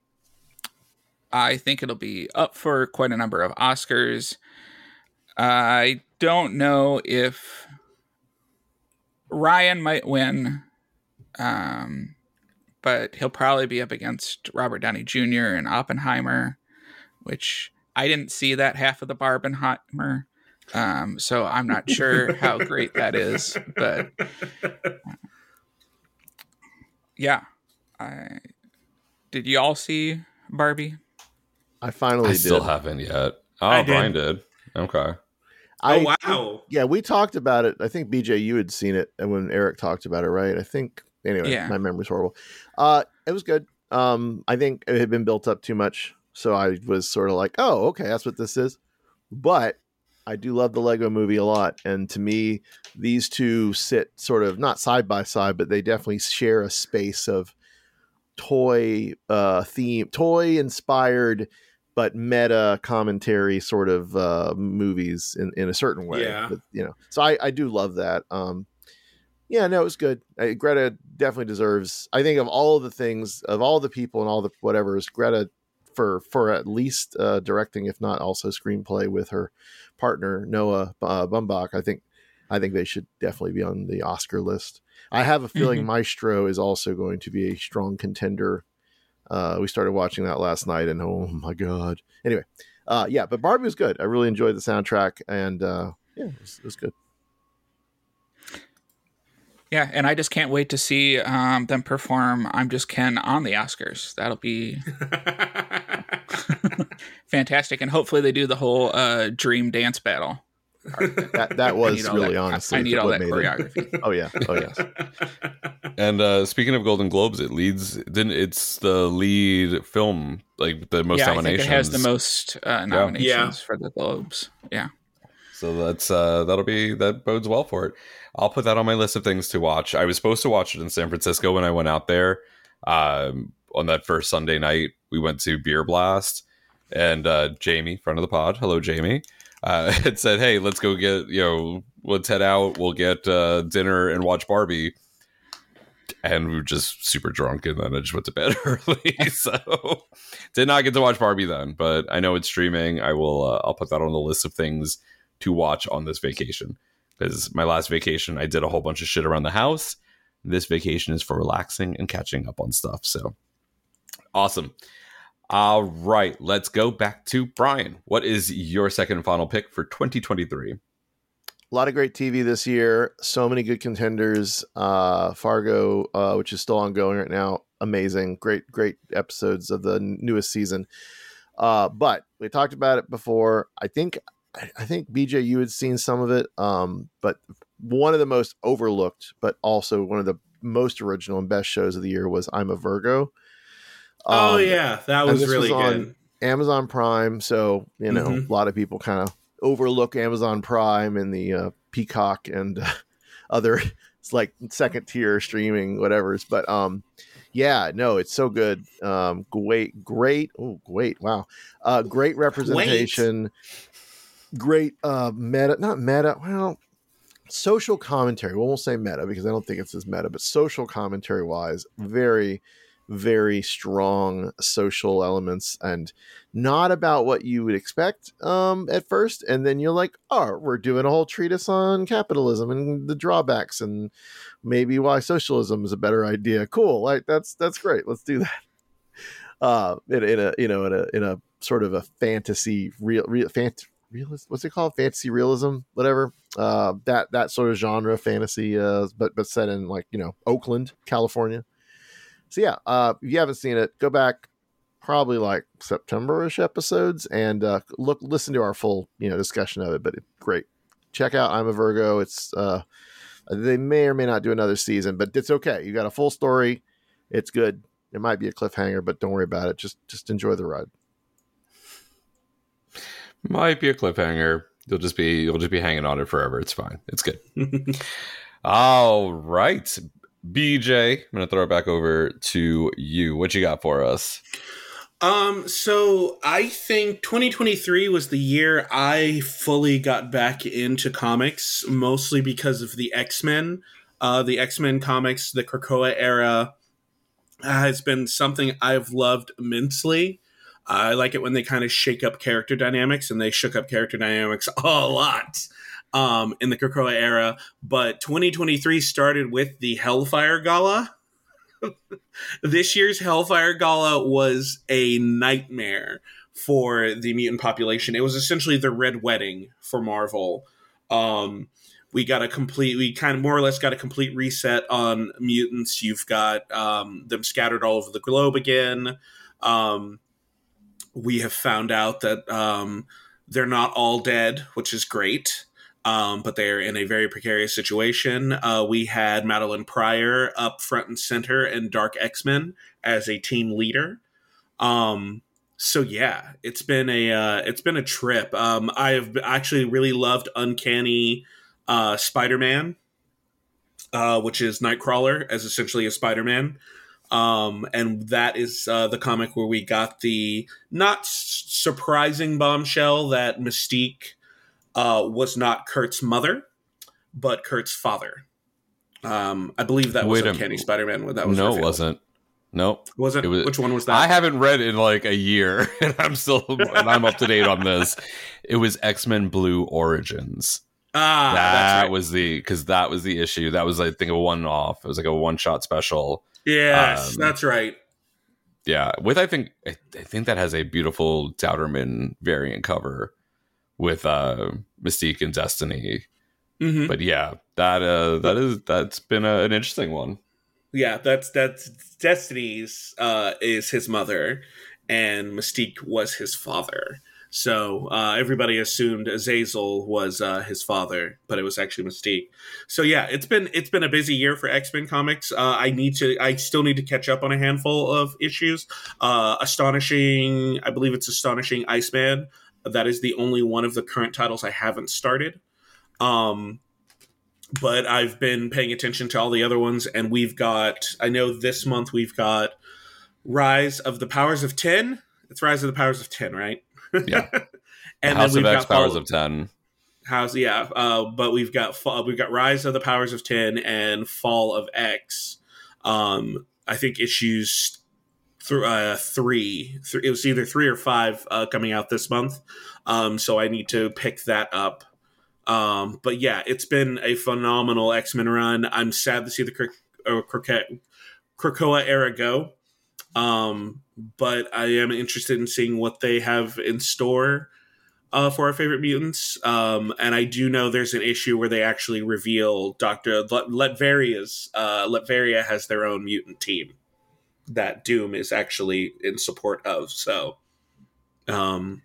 i think it'll be up for quite a number of oscars i don't know if ryan might win um but he'll probably be up against robert downey jr and oppenheimer which i didn't see that half of the barbenheimer um, so I'm not sure how great that is, but yeah. I did you all see Barbie? I finally I did. still haven't yet. Oh, I did. Brian did. Okay. I, oh wow! Yeah, we talked about it. I think BJ, you had seen it, and when Eric talked about it, right? I think anyway. Yeah. My memory's horrible. Uh, it was good. Um, I think it had been built up too much, so I was sort of like, "Oh, okay, that's what this is." But I do love the Lego Movie a lot, and to me, these two sit sort of not side by side, but they definitely share a space of toy uh theme, toy inspired but meta commentary sort of uh, movies in, in a certain way. Yeah. But, you know, so I, I do love that. Um, yeah, no, it was good. Uh, Greta definitely deserves. I think of all the things, of all the people and all the whatever's, Greta for for at least uh, directing, if not also screenplay with her partner Noah uh, Baumbach. I think I think they should definitely be on the Oscar list. I have a feeling. Maestro is also going to be a strong contender. Uh, we started watching that last night, and oh my god! Anyway, uh, yeah, but Barbie was good. I really enjoyed the soundtrack, and uh, yeah, it was, it was good. Yeah, and I just can't wait to see um, them perform "I'm Just Ken" on the Oscars. That'll be fantastic, and hopefully they do the whole uh, dream dance battle. That that was really that- honestly. I need all what that made it. choreography. Oh yeah, oh yes. And uh, speaking of Golden Globes, it leads. Didn't it's the lead film like the most yeah, I nominations? think it has the most uh, nominations Yeah. for the Globes. Yeah. So that's uh that'll be that bodes well for it. I'll put that on my list of things to watch. I was supposed to watch it in San Francisco when I went out there. Um on that first Sunday night, we went to Beer Blast and uh Jamie, friend of the pod, hello Jamie, uh had said, Hey, let's go get you know, let's head out, we'll get uh dinner and watch Barbie. And we were just super drunk and then I just went to bed early. so did not get to watch Barbie then, but I know it's streaming. I will uh, I'll put that on the list of things to watch on this vacation because my last vacation I did a whole bunch of shit around the house. This vacation is for relaxing and catching up on stuff. So awesome. All right, let's go back to Brian. What is your second and final pick for 2023? A lot of great TV this year. So many good contenders. Uh, Fargo, uh, which is still ongoing right now, amazing. Great, great episodes of the newest season. Uh, but we talked about it before. I think, I think BJ, you had seen some of it. Um, but one of the most overlooked, but also one of the most original and best shows of the year was I'm a Virgo. Oh Um, yeah, that was really was on- good. Amazon Prime. So, you know, Mhm. a lot of people kind of overlook Amazon Prime and the uh, Peacock and uh, other it's like second tier streaming whatever's but um yeah no it's so good um great great oh great wow uh great representation great uh meta not meta well social commentary. We won't say meta because I don't think it's as meta, but social commentary wise, very, very strong social elements and not about what you would expect um, at first. And then you're like, oh, we're doing a whole treatise on capitalism and the drawbacks and maybe why socialism is a better idea. Cool. Like that's, that's great. Let's do that. Uh, in, in a, you know, in a, in a sort of a fantasy real, real, fant- realist what's it called fantasy realism whatever uh that that sort of genre fantasy uh but but set in like you know oakland california so yeah uh if you haven't seen it go back probably like september-ish episodes and uh look listen to our full you know discussion of it but it's great check out i'm a virgo it's uh they may or may not do another season but it's okay you got a full story it's good it might be a cliffhanger but don't worry about it just just enjoy the ride Might be a cliffhanger. You'll just be you'll just be hanging on it forever. It's fine. It's good. All right. BJ, I'm gonna throw it back over to you. What you got for us? Um, so I think 2023 was the year I fully got back into comics, mostly because of the X Men. Uh, the X Men comics, the Krakoa era, has been something I've loved immensely. I like it when they kind of shake up character dynamics, and they shook up character dynamics a lot um, in the Krakoa era. But 2023 started with the Hellfire Gala. this year's Hellfire Gala was a nightmare for the mutant population. It was essentially the Red Wedding for Marvel. Um, we got a complete, we kind of more or less got a complete reset on mutants. You've got um, them scattered all over the globe again. Um, we have found out that um, they're not all dead, which is great. Um, but they're in a very precarious situation. Uh, we had Madelyne Pryor up front and center in Dark X Men as a team leader. Um, so yeah, it's been a uh, it's been a trip. Um, I have actually really loved Uncanny uh, Spider Man, uh, which is Nightcrawler as essentially a Spider Man. Um, and that is uh, the comic where we got the not surprising bombshell that Mystique uh, was not Kurt's mother, but Kurt's father. Um, I believe that was Wait a- Uncanny Spider-Man. When that was no, it wasn't. Nope. Was it? It was- Which one was that? I haven't read in like a year, and I'm still and I'm up to date on this. It was X Men Blue Origins. ah, that right. was the because that was the issue. That was I think a one off. It was like a one shot special. yes, um, that's right. Yeah, with I think I, I think that has a beautiful Dauterman variant cover with uh Mystique and Destiny. hmm But yeah, that uh that is that's been a, an interesting one. Yeah, that's that's Destiny's uh, is his mother, and Mystique was his father. So uh, everybody assumed Azazel was uh, his father, but it was actually Mystique. So yeah, it's been it's been a busy year for X Men comics. Uh, I need to I still need to catch up on a handful of issues. Uh, astonishing, I believe it's astonishing Iceman. That is the only one of the current titles I haven't started. Um, but I've been paying attention to all the other ones, and we've got. I know this month we've got Rise of the Powers of Ten. It's Rise of the Powers of Ten, right? Yeah. and House then we've X got Powers Fall- of Ten. House, yeah. Uh, but we've got we've got Rise of the Powers of Ten and Fall of X. Um, I think issues th- uh, three. Th- it was either three or five uh, coming out this month. Um, so I need to pick that up. Um, but yeah, it's been a phenomenal X Men run. I'm sad to see the Krak- uh, Krakoa era go. Um, but I am interested in seeing what they have in store uh, for our favorite mutants. Um, and I do know there's an issue where they actually reveal Doctor Let- Latveria's uh, Latveria has their own mutant team that Doom is actually in support of. So, um,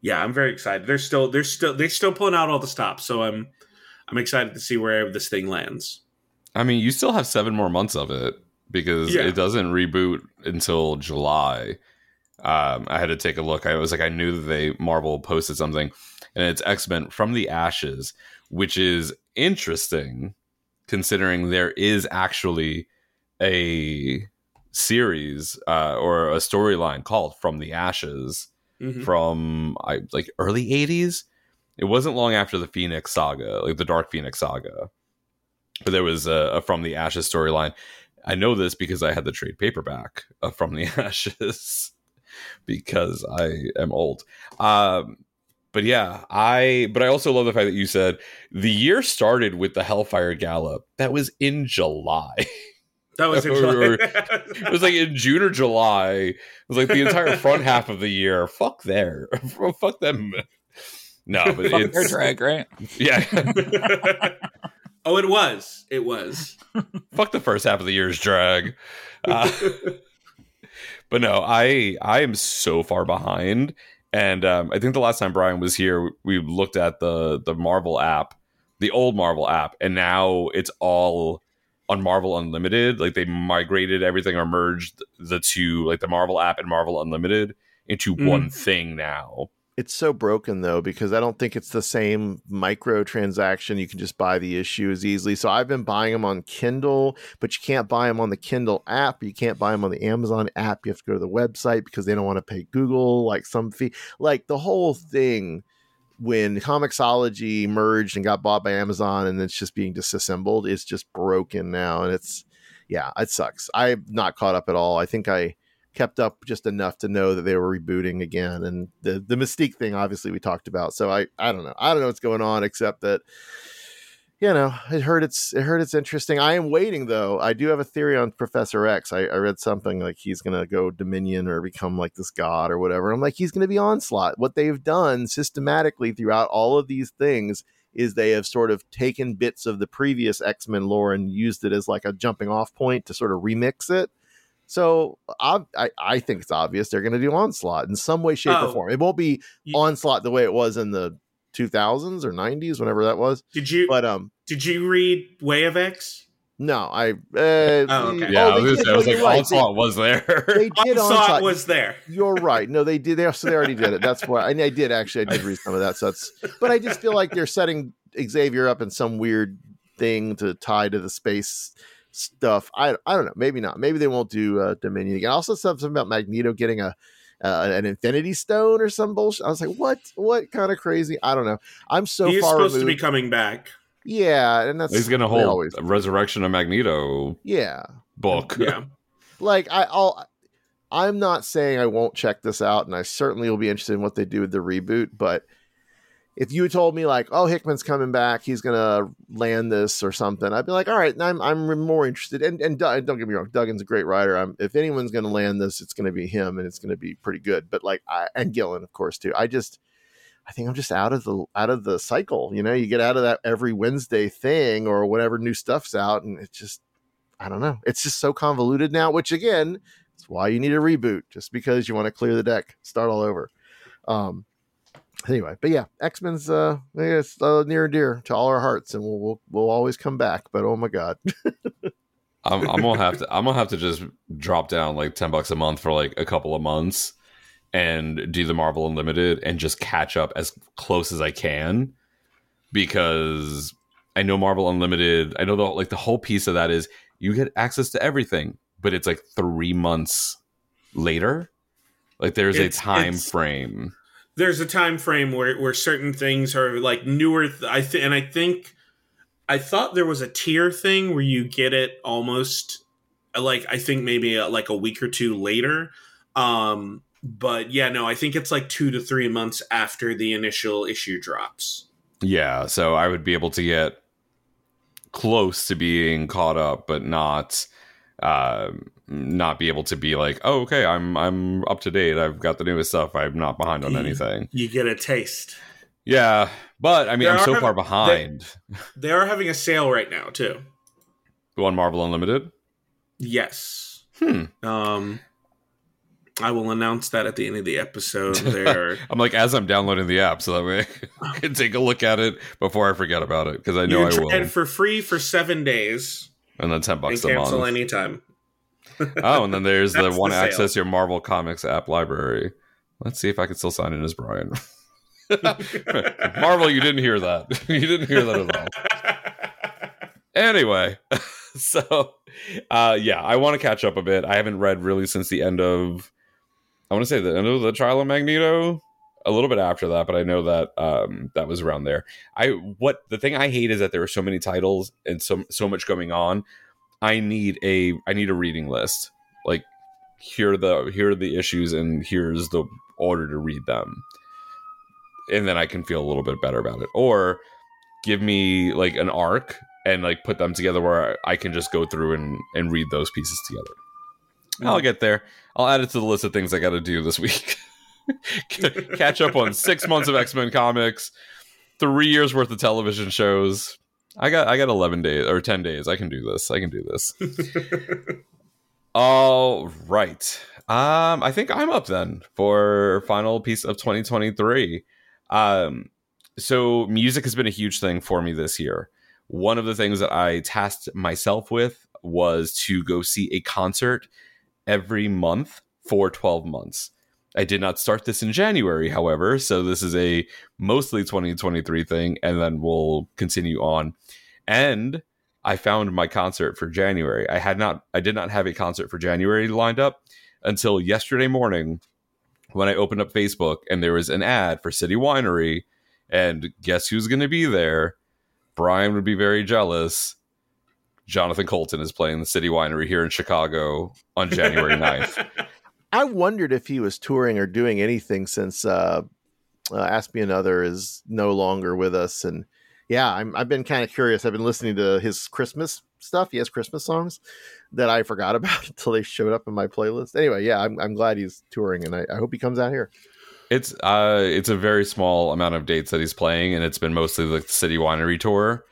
yeah, I'm very excited. They're still they're still they're still pulling out all the stops. So I'm I'm excited to see where this thing lands. I mean, you still have seven more months of it because Yeah. it doesn't reboot until July. Um, I had to take a look. I was like, I knew that they Marvel posted something, and it's X Men from the Ashes, which is interesting considering there is actually a series uh, or a storyline called From the Ashes Mhm. from I like early '80s, it wasn't long after the Phoenix saga, like the Dark Phoenix saga, but there was a, a From the Ashes storyline. I know this because I had the trade paperback of From the Ashes because I am old. Um, but yeah, I but I also love the fact that you said the year started with the Hellfire Gala. That was in July. That was in Or- July. it was like in June or July. It was like the entire front half of the year. Fuck there. Fuck them. No, but Fuck their it's drag, right? yeah. oh, it was. It was. Fuck the first half of the year's drag. Uh, but no, I I am so far behind, and um, I think the last time Brian was here, we looked at the the Marvel app, the old Marvel app, and now it's all on Marvel Unlimited. Like they migrated everything or merged the two, like the Marvel app and Marvel Unlimited, into Mm. one thing now. It's so broken though because I don't think it's the same micro transaction. You can just buy the issue as easily. So I've been buying them on Kindle, but you can't buy them on the Kindle app. You can't buy them on the Amazon app. You have to go to the website because they don't want to pay Google like some fee. Like the whole thing when Comixology merged and got bought by Amazon and it's just being disassembled, it's just broken now. And it's yeah, it sucks. I'm not caught up at all. I think I kept up just enough to know that they were rebooting again and the the mystique thing obviously we talked about so i i don't know i don't know what's going on except that you know it heard it's it heard it's interesting. I am waiting though. I do have a theory on professor x. I, I read something like he's gonna go dominion or become like this god or whatever. I'm like he's gonna be onslaught. What they've done systematically throughout all of these things is they have sort of taken bits of the previous x-men lore and used it as like a jumping off point to sort of remix it. So I, I, I think it's obvious they're going to do Onslaught in some way, shape, Oh. or form. It won't be You- Onslaught the way it was in the 2000s or 90s, whenever that was. Did you But um, did you read Way of X? no, I. Uh, Oh, okay. Yeah, I was, did- say, I was like, you're right. Onslaught was there. They, they did Onslaught Onslaught. was there. You're right. No, they did. They, so they already did it. That's why. I, I did actually. I did read some of that. So that's. But I just feel like they're setting Xavier up in some weird thing to tie to the space stuff. I I don't know. Maybe not. Maybe they won't do uh, Dominion again. Also, something about Magneto getting a. Uh, an Infinity Stone or some bullshit. I was like, "What? What kind of crazy?" I don't know. I'm so He's far supposed removed. to be coming back. yeah, and that's He's gonna hold always. a Resurrection of Magneto Yeah, book. Yeah. like I, I'll. I'm not saying I won't check this out, and I certainly will be interested in what they do with the reboot. But if you told me like, "Oh, Hickman's coming back, he's gonna land this or something," I'd be like, "All right." I'm I'm more interested. And and don't get me wrong, Duggan's a great writer. I'm, if anyone's gonna land this, it's gonna be him, and it's gonna be pretty good. But like, I, and Gillen, of course, too. I just. I think I'm just out of the out of the cycle. You know, you get out of that every Wednesday thing or whatever new stuff's out, and it's just I don't know. It's just so convoluted now, which again, it's why you need a reboot, just because you want to clear the deck, start all over. Um anyway, but yeah, X-Men's uh it's uh, near and dear to all our hearts and we'll we'll, we'll always come back, but oh my god. I'm, I'm gonna have to. I'm gonna have to just drop down like ten bucks a month for like a couple of months and do the Marvel Unlimited and just catch up as close as I can because I know Marvel Unlimited. I know the like the whole piece of that is you get access to everything, but it's like three months later. Like there's It's- a time frame. There's a time frame where where certain things are like newer. Th- I think, and I think I thought there was a tier thing where you get it almost like I think maybe uh like a week or two later. Um, but yeah, no, I think it's like two to three months after the initial issue drops. Yeah, so I would be able to get close to being caught up, but not uh, not be able to be like, oh, okay, I'm I'm up to date. I've got the newest stuff. I'm not behind on anything. You get a taste. Yeah, but I mean, There I'm so are- far behind. They are having a sale right now too. Go on Marvel Unlimited. Yes. Hmm. Um, I will announce that at the end of the episode. There, I'm like as I'm downloading the app, so that way I can take a look at it before I forget about it because I know I will. it for free for seven days and then ten and bucks a cancel month. anytime. Oh, and then there's the That's the one access your Marvel Comics app library. Let's see if I can still sign in as Brian. Marvel, you didn't hear that. you didn't hear that at all. Anyway, so uh yeah, I want to catch up a bit. I haven't read really since the end of I want to say the end of the trial of Magneto a little bit after that, but I know that um, that was around there. I what the thing I hate is that there are so many titles and so so much going on. I need a I need a reading list. Like here are the here are the issues and here's the order to read them, and then I can feel a little bit better about it. Or give me like an arc and like put them together where I can just go through and and read those pieces together. Mm. I'll get there. I'll add it to the list of things I got to do this week. Catch up on six months of X Men comics, three years worth of television shows. I got I got eleven days or ten days. I can do this. I can do this. All right. Um, I think I'm up then for final piece of 2023. Um, so music has been a huge thing for me this year. One of the things that I tasked myself with was to go see a concert every month for 12 months. I did not start this in January, however, so this is a mostly 2023 thing, and then we'll continue on. And I found my concert for January. I had not, I did not have a concert for January lined up until yesterday morning when I opened up Facebook and there was an ad for City Winery. And guess who's going to be there? Brian would be very jealous. Jonathan Coulton is playing the City Winery here in Chicago on January 9th. I wondered if he was touring or doing anything since uh, uh, Ask Me Another is no longer with us. And yeah, I'm, I've been kind of curious. I've been listening to his Christmas stuff. He has Christmas songs that I forgot about until they showed up in my playlist. Anyway, yeah, I'm, I'm glad he's touring, and I, I hope he comes out here. It's uh, it's a very small amount of dates that he's playing, and it's been mostly the City Winery tour.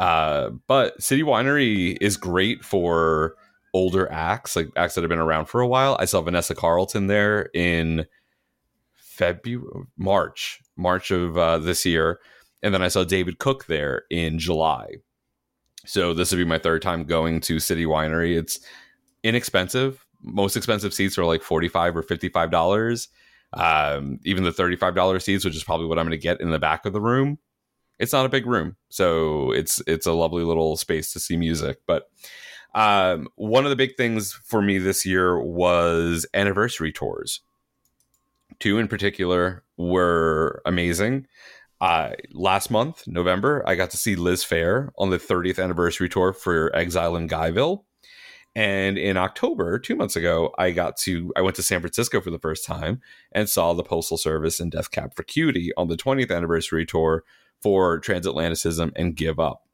Uh, but City Winery is great for older acts, like acts that have been around for a while. I saw Vanessa Carlton there in February, March, March of uh, this year, and then I saw David Cook there in July. So this would be my third time going to City Winery. It's inexpensive. Most expensive seats are like forty-five or fifty-five dollars. Um, even the thirty-five dollar seats, which is probably what I'm going to get in the back of the room. It's not a big room, so it's it's a lovely little space to see music. But um, one of the big things for me this year was anniversary tours. Two in particular were amazing. Uh, last month, November, I got to see Liz Phair on the 30th anniversary tour for Exile in Guyville. And in October, two months ago, I got to I went to San Francisco for the first time and saw the Postal Service and Death Cab for Cutie on the 20th anniversary tour for Transatlanticism and Give Up.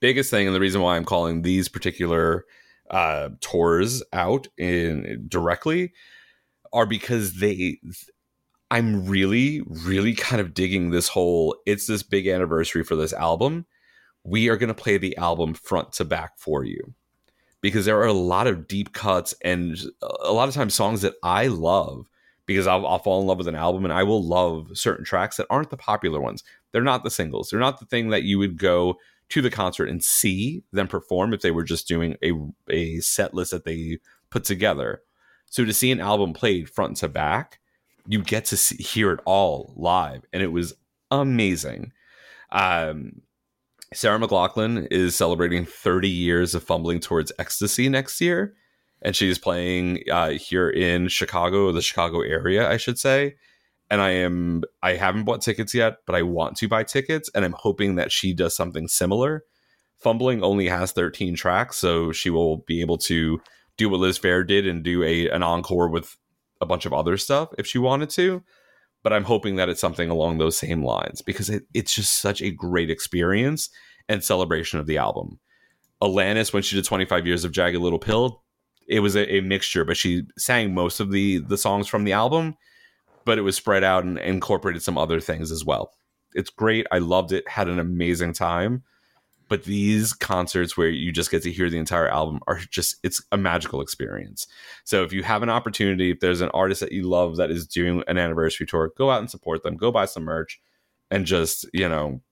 Biggest thing, and the reason why I'm calling these particular uh, tours out in directly are because they I'm really, really kind of digging this whole it's this big anniversary for this album. We are going to play the album front to back for you because there are a lot of deep cuts and a lot of times songs that I love because I'll, I'll, fall in love with an album and I will love certain tracks that aren't the popular ones. They're not the singles. They're not the thing that you would go to the concert and see them perform if they were just doing a, a set list that they put together. So to see an album played front to back, you get to see, hear it all live, and it was amazing. Um, Sarah McLachlan is celebrating 30 years of fumbling towards ecstasy next year, and she's playing uh, here in Chicago, the Chicago area, I should say. And I am I haven't bought tickets yet, but I want to buy tickets, and I'm hoping that she does something similar. Fumbling only has 13 tracks, so she will be able to do what Liz Phair did and do a an encore with a bunch of other stuff if she wanted to. But I'm hoping that it's something along those same lines because it, it's just such a great experience and celebration of the album. Alanis, when she did 25 years of Jagged Little Pill, it was a, a, mixture, but she sang most of the the songs from the album, but it was spread out and incorporated some other things as well. It's great. I loved it. Had an amazing time but these concerts where you just get to hear the entire album are just it's a magical experience so if you have an opportunity if there's an artist that you love that is doing an anniversary tour go out and support them go buy some merch and just you know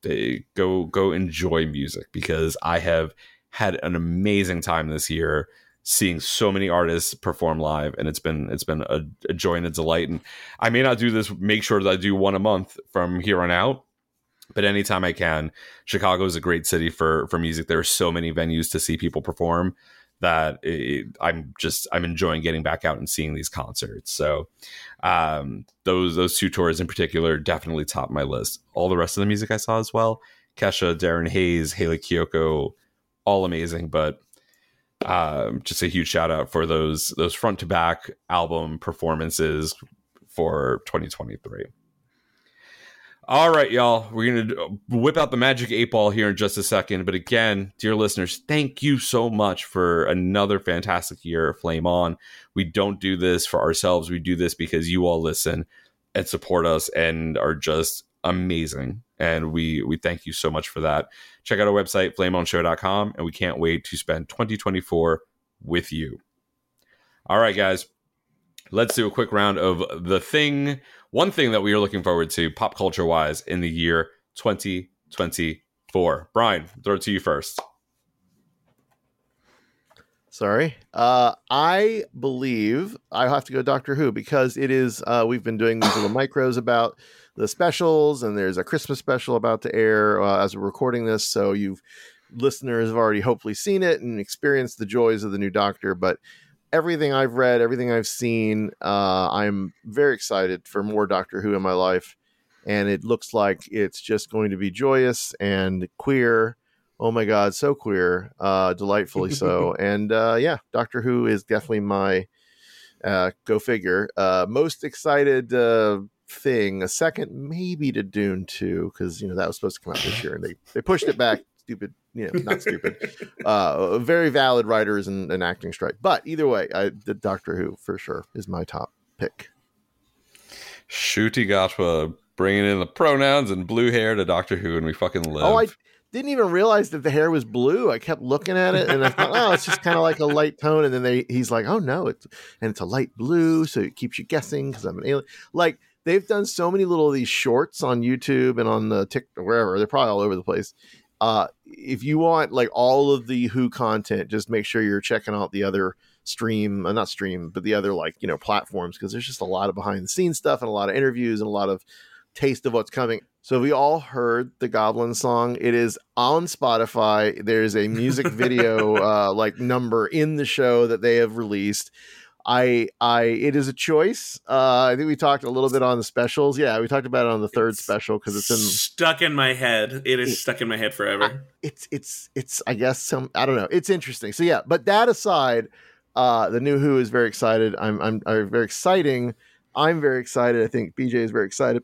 go go enjoy music because i have had an amazing time this year seeing so many artists perform live and it's been it's been a, a joy and a delight and i may not do this make sure that i do one a month from here on out but anytime I can, Chicago is a great city for for music. There are so many venues to see people perform that it, I'm just I'm enjoying getting back out and seeing these concerts. So um, those those two tours in particular definitely top my list. All the rest of the music I saw as well, Kesha, Darren Hayes, Hayley Kiyoko, all amazing. But um, just a huge shout out for those those front to back album performances for 2023. All right, y'all. We're going to whip out the magic eight ball here in just a second. But again, dear listeners, thank you so much for another fantastic year of Flame On. We don't do this for ourselves. We do this because you all listen and support us and are just amazing. And we we thank you so much for that. Check out our website, flameonshow.com, and we can't wait to spend 2024 with you. All right, guys. Let's do a quick round of the thing one thing that we are looking forward to pop culture wise in the year 2024. Brian, throw it to you first. Sorry. Uh, I believe I have to go Doctor Who because it is, uh, we've been doing these little micros about the specials, and there's a Christmas special about to air uh, as we're recording this. So you've listeners have already hopefully seen it and experienced the joys of the new Doctor. But everything I've read, everything I've seen, uh, I'm very excited for more Doctor Who in my life. And it looks like it's just going to be joyous and queer. Oh my God, so queer, uh, delightfully so. and uh, yeah, Doctor Who is definitely my uh, go figure. Uh, most excited uh, thing, a second maybe to Dune 2, because you know that was supposed to come out this year and they, they pushed it back stupid, you know, not stupid. uh, very valid writers and, and acting strike. But either way, I, the Doctor Who for sure is my top pick. Ncuti Gatwa bringing in the pronouns and blue hair to Doctor Who, and we fucking live. Oh, I didn't even realize that the hair was blue. I kept looking at it, and I thought, oh, it's just kind of like a light tone. And then they, he's like, oh no, it's and it's a light blue, so it keeps you guessing because I'm an alien. Like they've done so many little of these shorts on YouTube and on the TikTok, wherever they're probably all over the place uh, if you want like all of the Who content, just make sure you're checking out the other stream, uh, not stream, but the other like you know platforms because there's just a lot of behind the scenes stuff and a lot of interviews and a lot of taste of what's coming. So we all heard the Goblin song. It is on Spotify. There's a music video uh, like number in the show that they have released. I I it is a choice. Uh, I think we talked a little bit on the specials. Yeah, we talked about it on the third It's special because it's in stuck in my head. It is It- stuck in my head forever. it's it's it's I guess some I don't know. It's interesting. So yeah, but that aside, uh the new Who is very excited. I'm I'm, I'm very exciting. I'm very excited. I think BJ is very excited.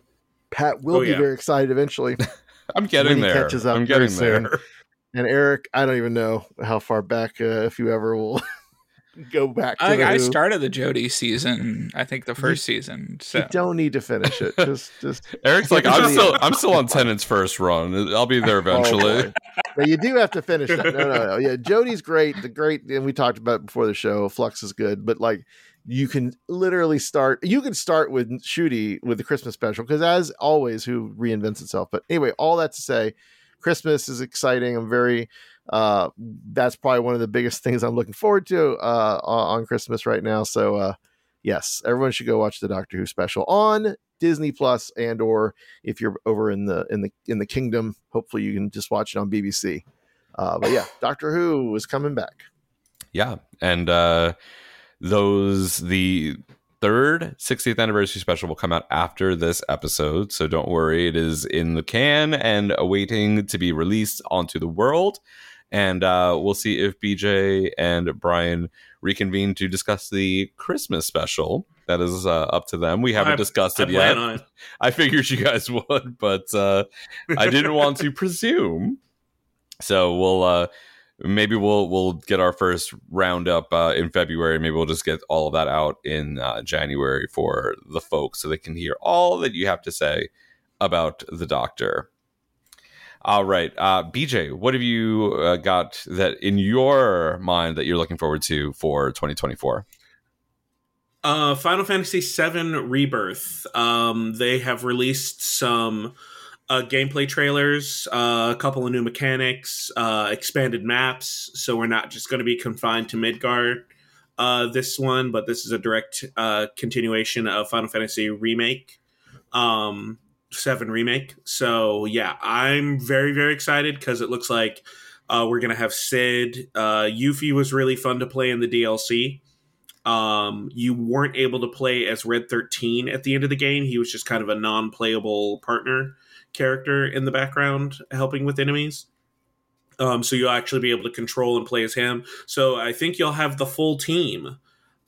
Pat will Oh, be yeah. very excited eventually. I'm getting when he there. catches up I'm very getting soon. there. And Eric, I don't even know how far back uh, if you ever will go back to I, the I started the Jodie season. I think the first season. So You don't need to finish it. Just just Eric's like, I'm still. I'm still on Tennant's first run. I'll be there Oh, eventually. boy. but you do have to finish that. No, no, no. Yeah, Jodie's great. The great, and we talked about it before the show. Flux is good, but like you can literally start. You can start with Ncuti with the Christmas special because, as always, who reinvents itself. But anyway, all that to say, Christmas is exciting. I'm very. Uh, that's probably one of the biggest things I'm looking forward to uh, on Christmas right now. So, uh, yes, everyone should go watch the Doctor Who special on Disney Plus and or if you're over in the in the in the kingdom hopefully you can just watch it on bbc uh, but yeah doctor who is coming back Yeah, and uh, those the third 60th anniversary special will come out after this episode, so don't worry. It is in the can and awaiting to be released onto the world. And uh, we'll see if BJ and Brian reconvene to discuss the Christmas special. That is uh, up to them. We haven't I- discussed I it plan yet. it. I figured you guys would, but uh, I didn't want to presume. So we'll uh, maybe we'll we'll get our first roundup uh, in February. Maybe we'll just get all of that out in uh, January for the folks, so they can hear all that you have to say about the Doctor. All right, uh, BJ, what have you uh, got that in your mind that you're looking forward to for 2024? Uh, Final Fantasy VII Rebirth. Um, they have released some uh, gameplay trailers, uh, a couple of new mechanics, uh, expanded maps. So we're not just going to be confined to Midgard. Uh, this one, but this is a direct uh, continuation of Final Fantasy remake, um, Seven remake. So yeah, I'm very very excited because it looks like Uh, we're gonna have Cid. Uh, Yuffie was really fun to play in the DLC. Um, you weren't able to play as Red Thirteen at the end of the game. He was just kind of a non-playable partner character in the background, helping with enemies. Um, so you'll actually be able to control and play as him. So I think you'll have the full team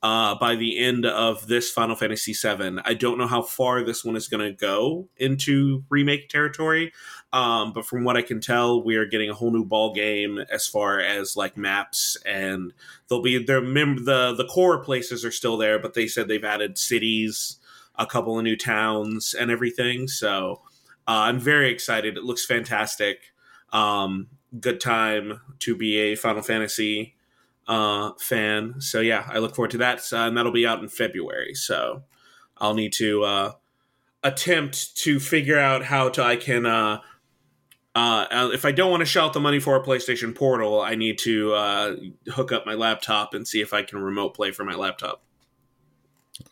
uh, by the end of this Final Fantasy VII. I don't know how far this one is going to go into remake territory, um, but from what I can tell, we are getting a whole new ball game as far as like maps, and they'll be their mem- the the core places are still there, but they said they've added cities, a couple of new towns, and everything. So uh, I'm very excited. It looks fantastic. Um, good time to be a Final Fantasy uh, fan. So yeah, I look forward to that, uh, and that'll be out in February. So I'll need to uh, attempt to figure out how to I can. Uh, uh, if I don't want to shell out the money for a PlayStation Portal, I need to uh, hook up my laptop and see if I can remote play from my laptop.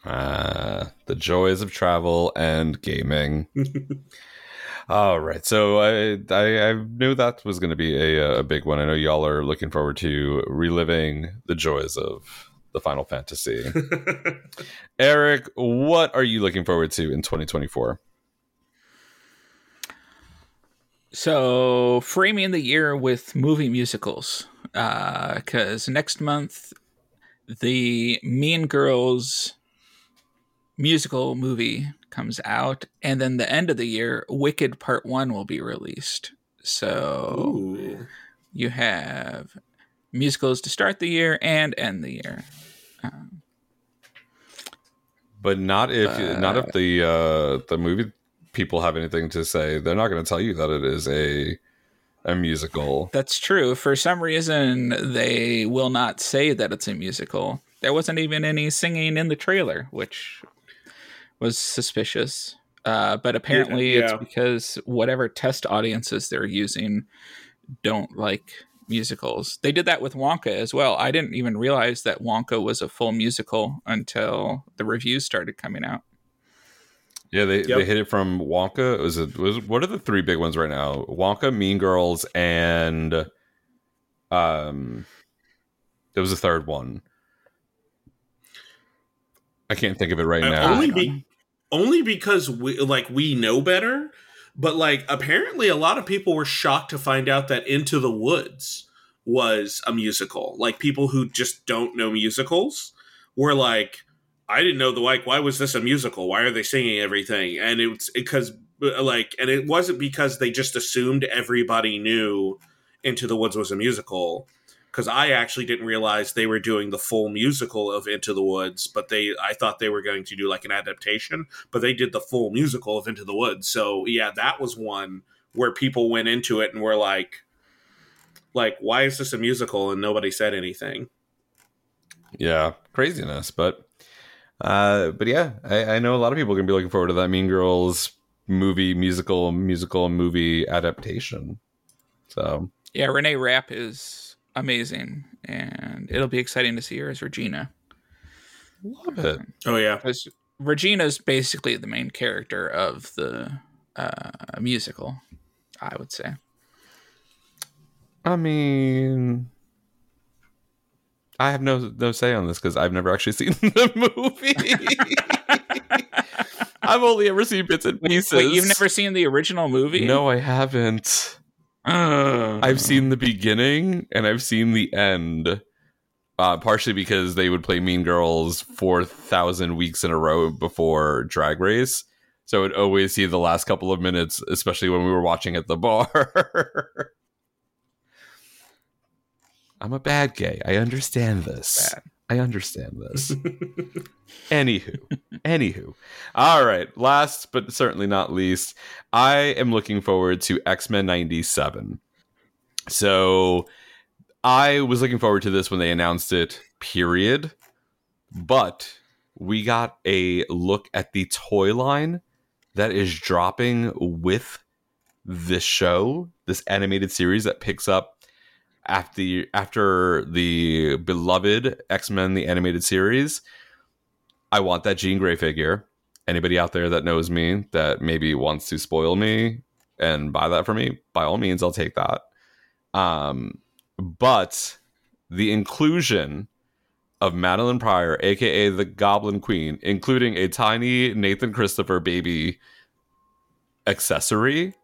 Uh, the joys of travel and gaming. All right, so I, I, I knew that was going to be a, a big one. I know y'all are looking forward to reliving the joys of the Final Fantasy. Eric, what are you looking forward to in 2024? So, framing the year with movie musicals, because uh, next month the Mean Girls musical movie comes out, and then the end of the year, Wicked Part One will be released. So Ooh. you have musicals to start the year and end the year. Um, but not if uh, not if the uh, the movie people have anything to say. They're not going to tell you that it is a a musical. That's true. For some reason, they will not say that it's a musical. There wasn't even any singing in the trailer, which was suspicious. Uh, but apparently, yeah. it's because whatever test audiences they're using don't like musicals. They did that with Wonka as well. I didn't even realize that Wonka was a full musical until the reviews started coming out. Yeah, they, yep. they hit it from Wonka. Was it was what are the three big ones right now? Wonka, Mean Girls, and um, there was a third one. I can't think of it right uh, now. Only, be, only because we like we know better, but like apparently a lot of people were shocked to find out that Into the Woods was a musical. Like people who just don't know musicals were like, I didn't know the like why was this a musical? Why are they singing everything? And it's because like and it wasn't because they just assumed everybody knew Into the Woods was a musical because I actually didn't realize they were doing the full musical of Into the Woods, but they I thought they were going to do like an adaptation, but they did the full musical of Into the Woods. So yeah, that was one where people went into it and were like like why is this a musical and nobody said anything. Yeah, craziness, but uh but yeah, I, I know a lot of people are gonna be looking forward to that Mean Girls movie musical musical movie adaptation. So yeah, Renee Rapp is amazing, and it'll be exciting to see her as Regina. Love it. Oh yeah, because Regina's basically the main character of the uh, musical. I would say. I mean, I have no no say on this because I've never actually seen the movie. I've only ever seen bits and pieces. Wait, you've never seen the original movie? No, I haven't. Uh, I've seen the beginning and I've seen the end. Uh, partially because they would play Mean Girls four thousand weeks in a row before Drag Race, so I'd always see the last couple of minutes, especially when we were watching at the bar. I'm a bad gay. I understand this. Bad. I understand this. anywho, anywho. All right. Last but certainly not least, I am looking forward to X Men 97. So I was looking forward to this when they announced it, period. But we got a look at the toy line that is dropping with this show, this animated series that picks up after after the beloved X Men the animated series. I want that Jean Grey figure. Anybody out there that knows me that maybe wants to spoil me and buy that for me, by all means, I'll take that. Um, but the inclusion of Madelyne Pryor, aka the Goblin Queen, including a tiny Nathan Christopher baby accessory.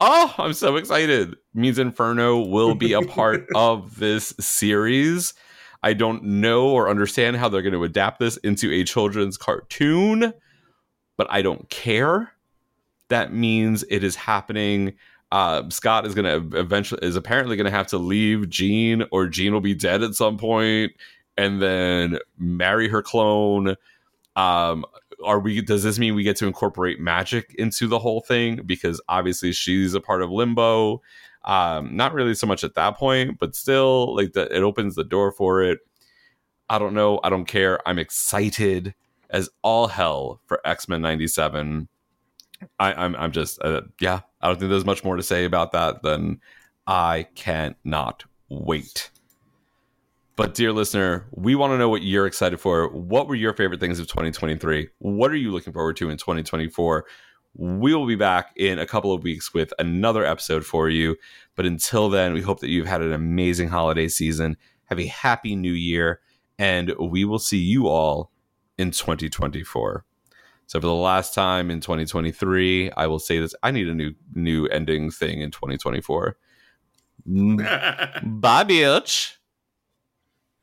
Oh, I'm so excited. Means Inferno will be a part of this series. I don't know or understand how they're going to adapt this into a children's cartoon, but I don't care. That means it is happening. Uh, Scott is going to eventually is apparently going to have to leave Jean, or Jean will be dead at some point, and then marry her clone. Um, are we? Does this mean we get to incorporate magic into the whole thing? Because obviously she's a part of Limbo. Um, not really so much at that point, but still, like that, it opens the door for it. I don't know. I don't care. I'm excited as all hell for X Men '97. I, I'm I'm just uh, yeah. I don't think there's much more to say about that than I cannot wait. But dear listener, we want to know what you're excited for. What were your favorite things of 2023? What are you looking forward to in 2024? We will be back in a couple of weeks with another episode for you. But until then, we hope that you've had an amazing holiday season. Have a happy new year, and we will see you all in 2024. So for the last time in 2023, I will say this: I need a new new ending thing in 2024. Mm. Bye, bitch.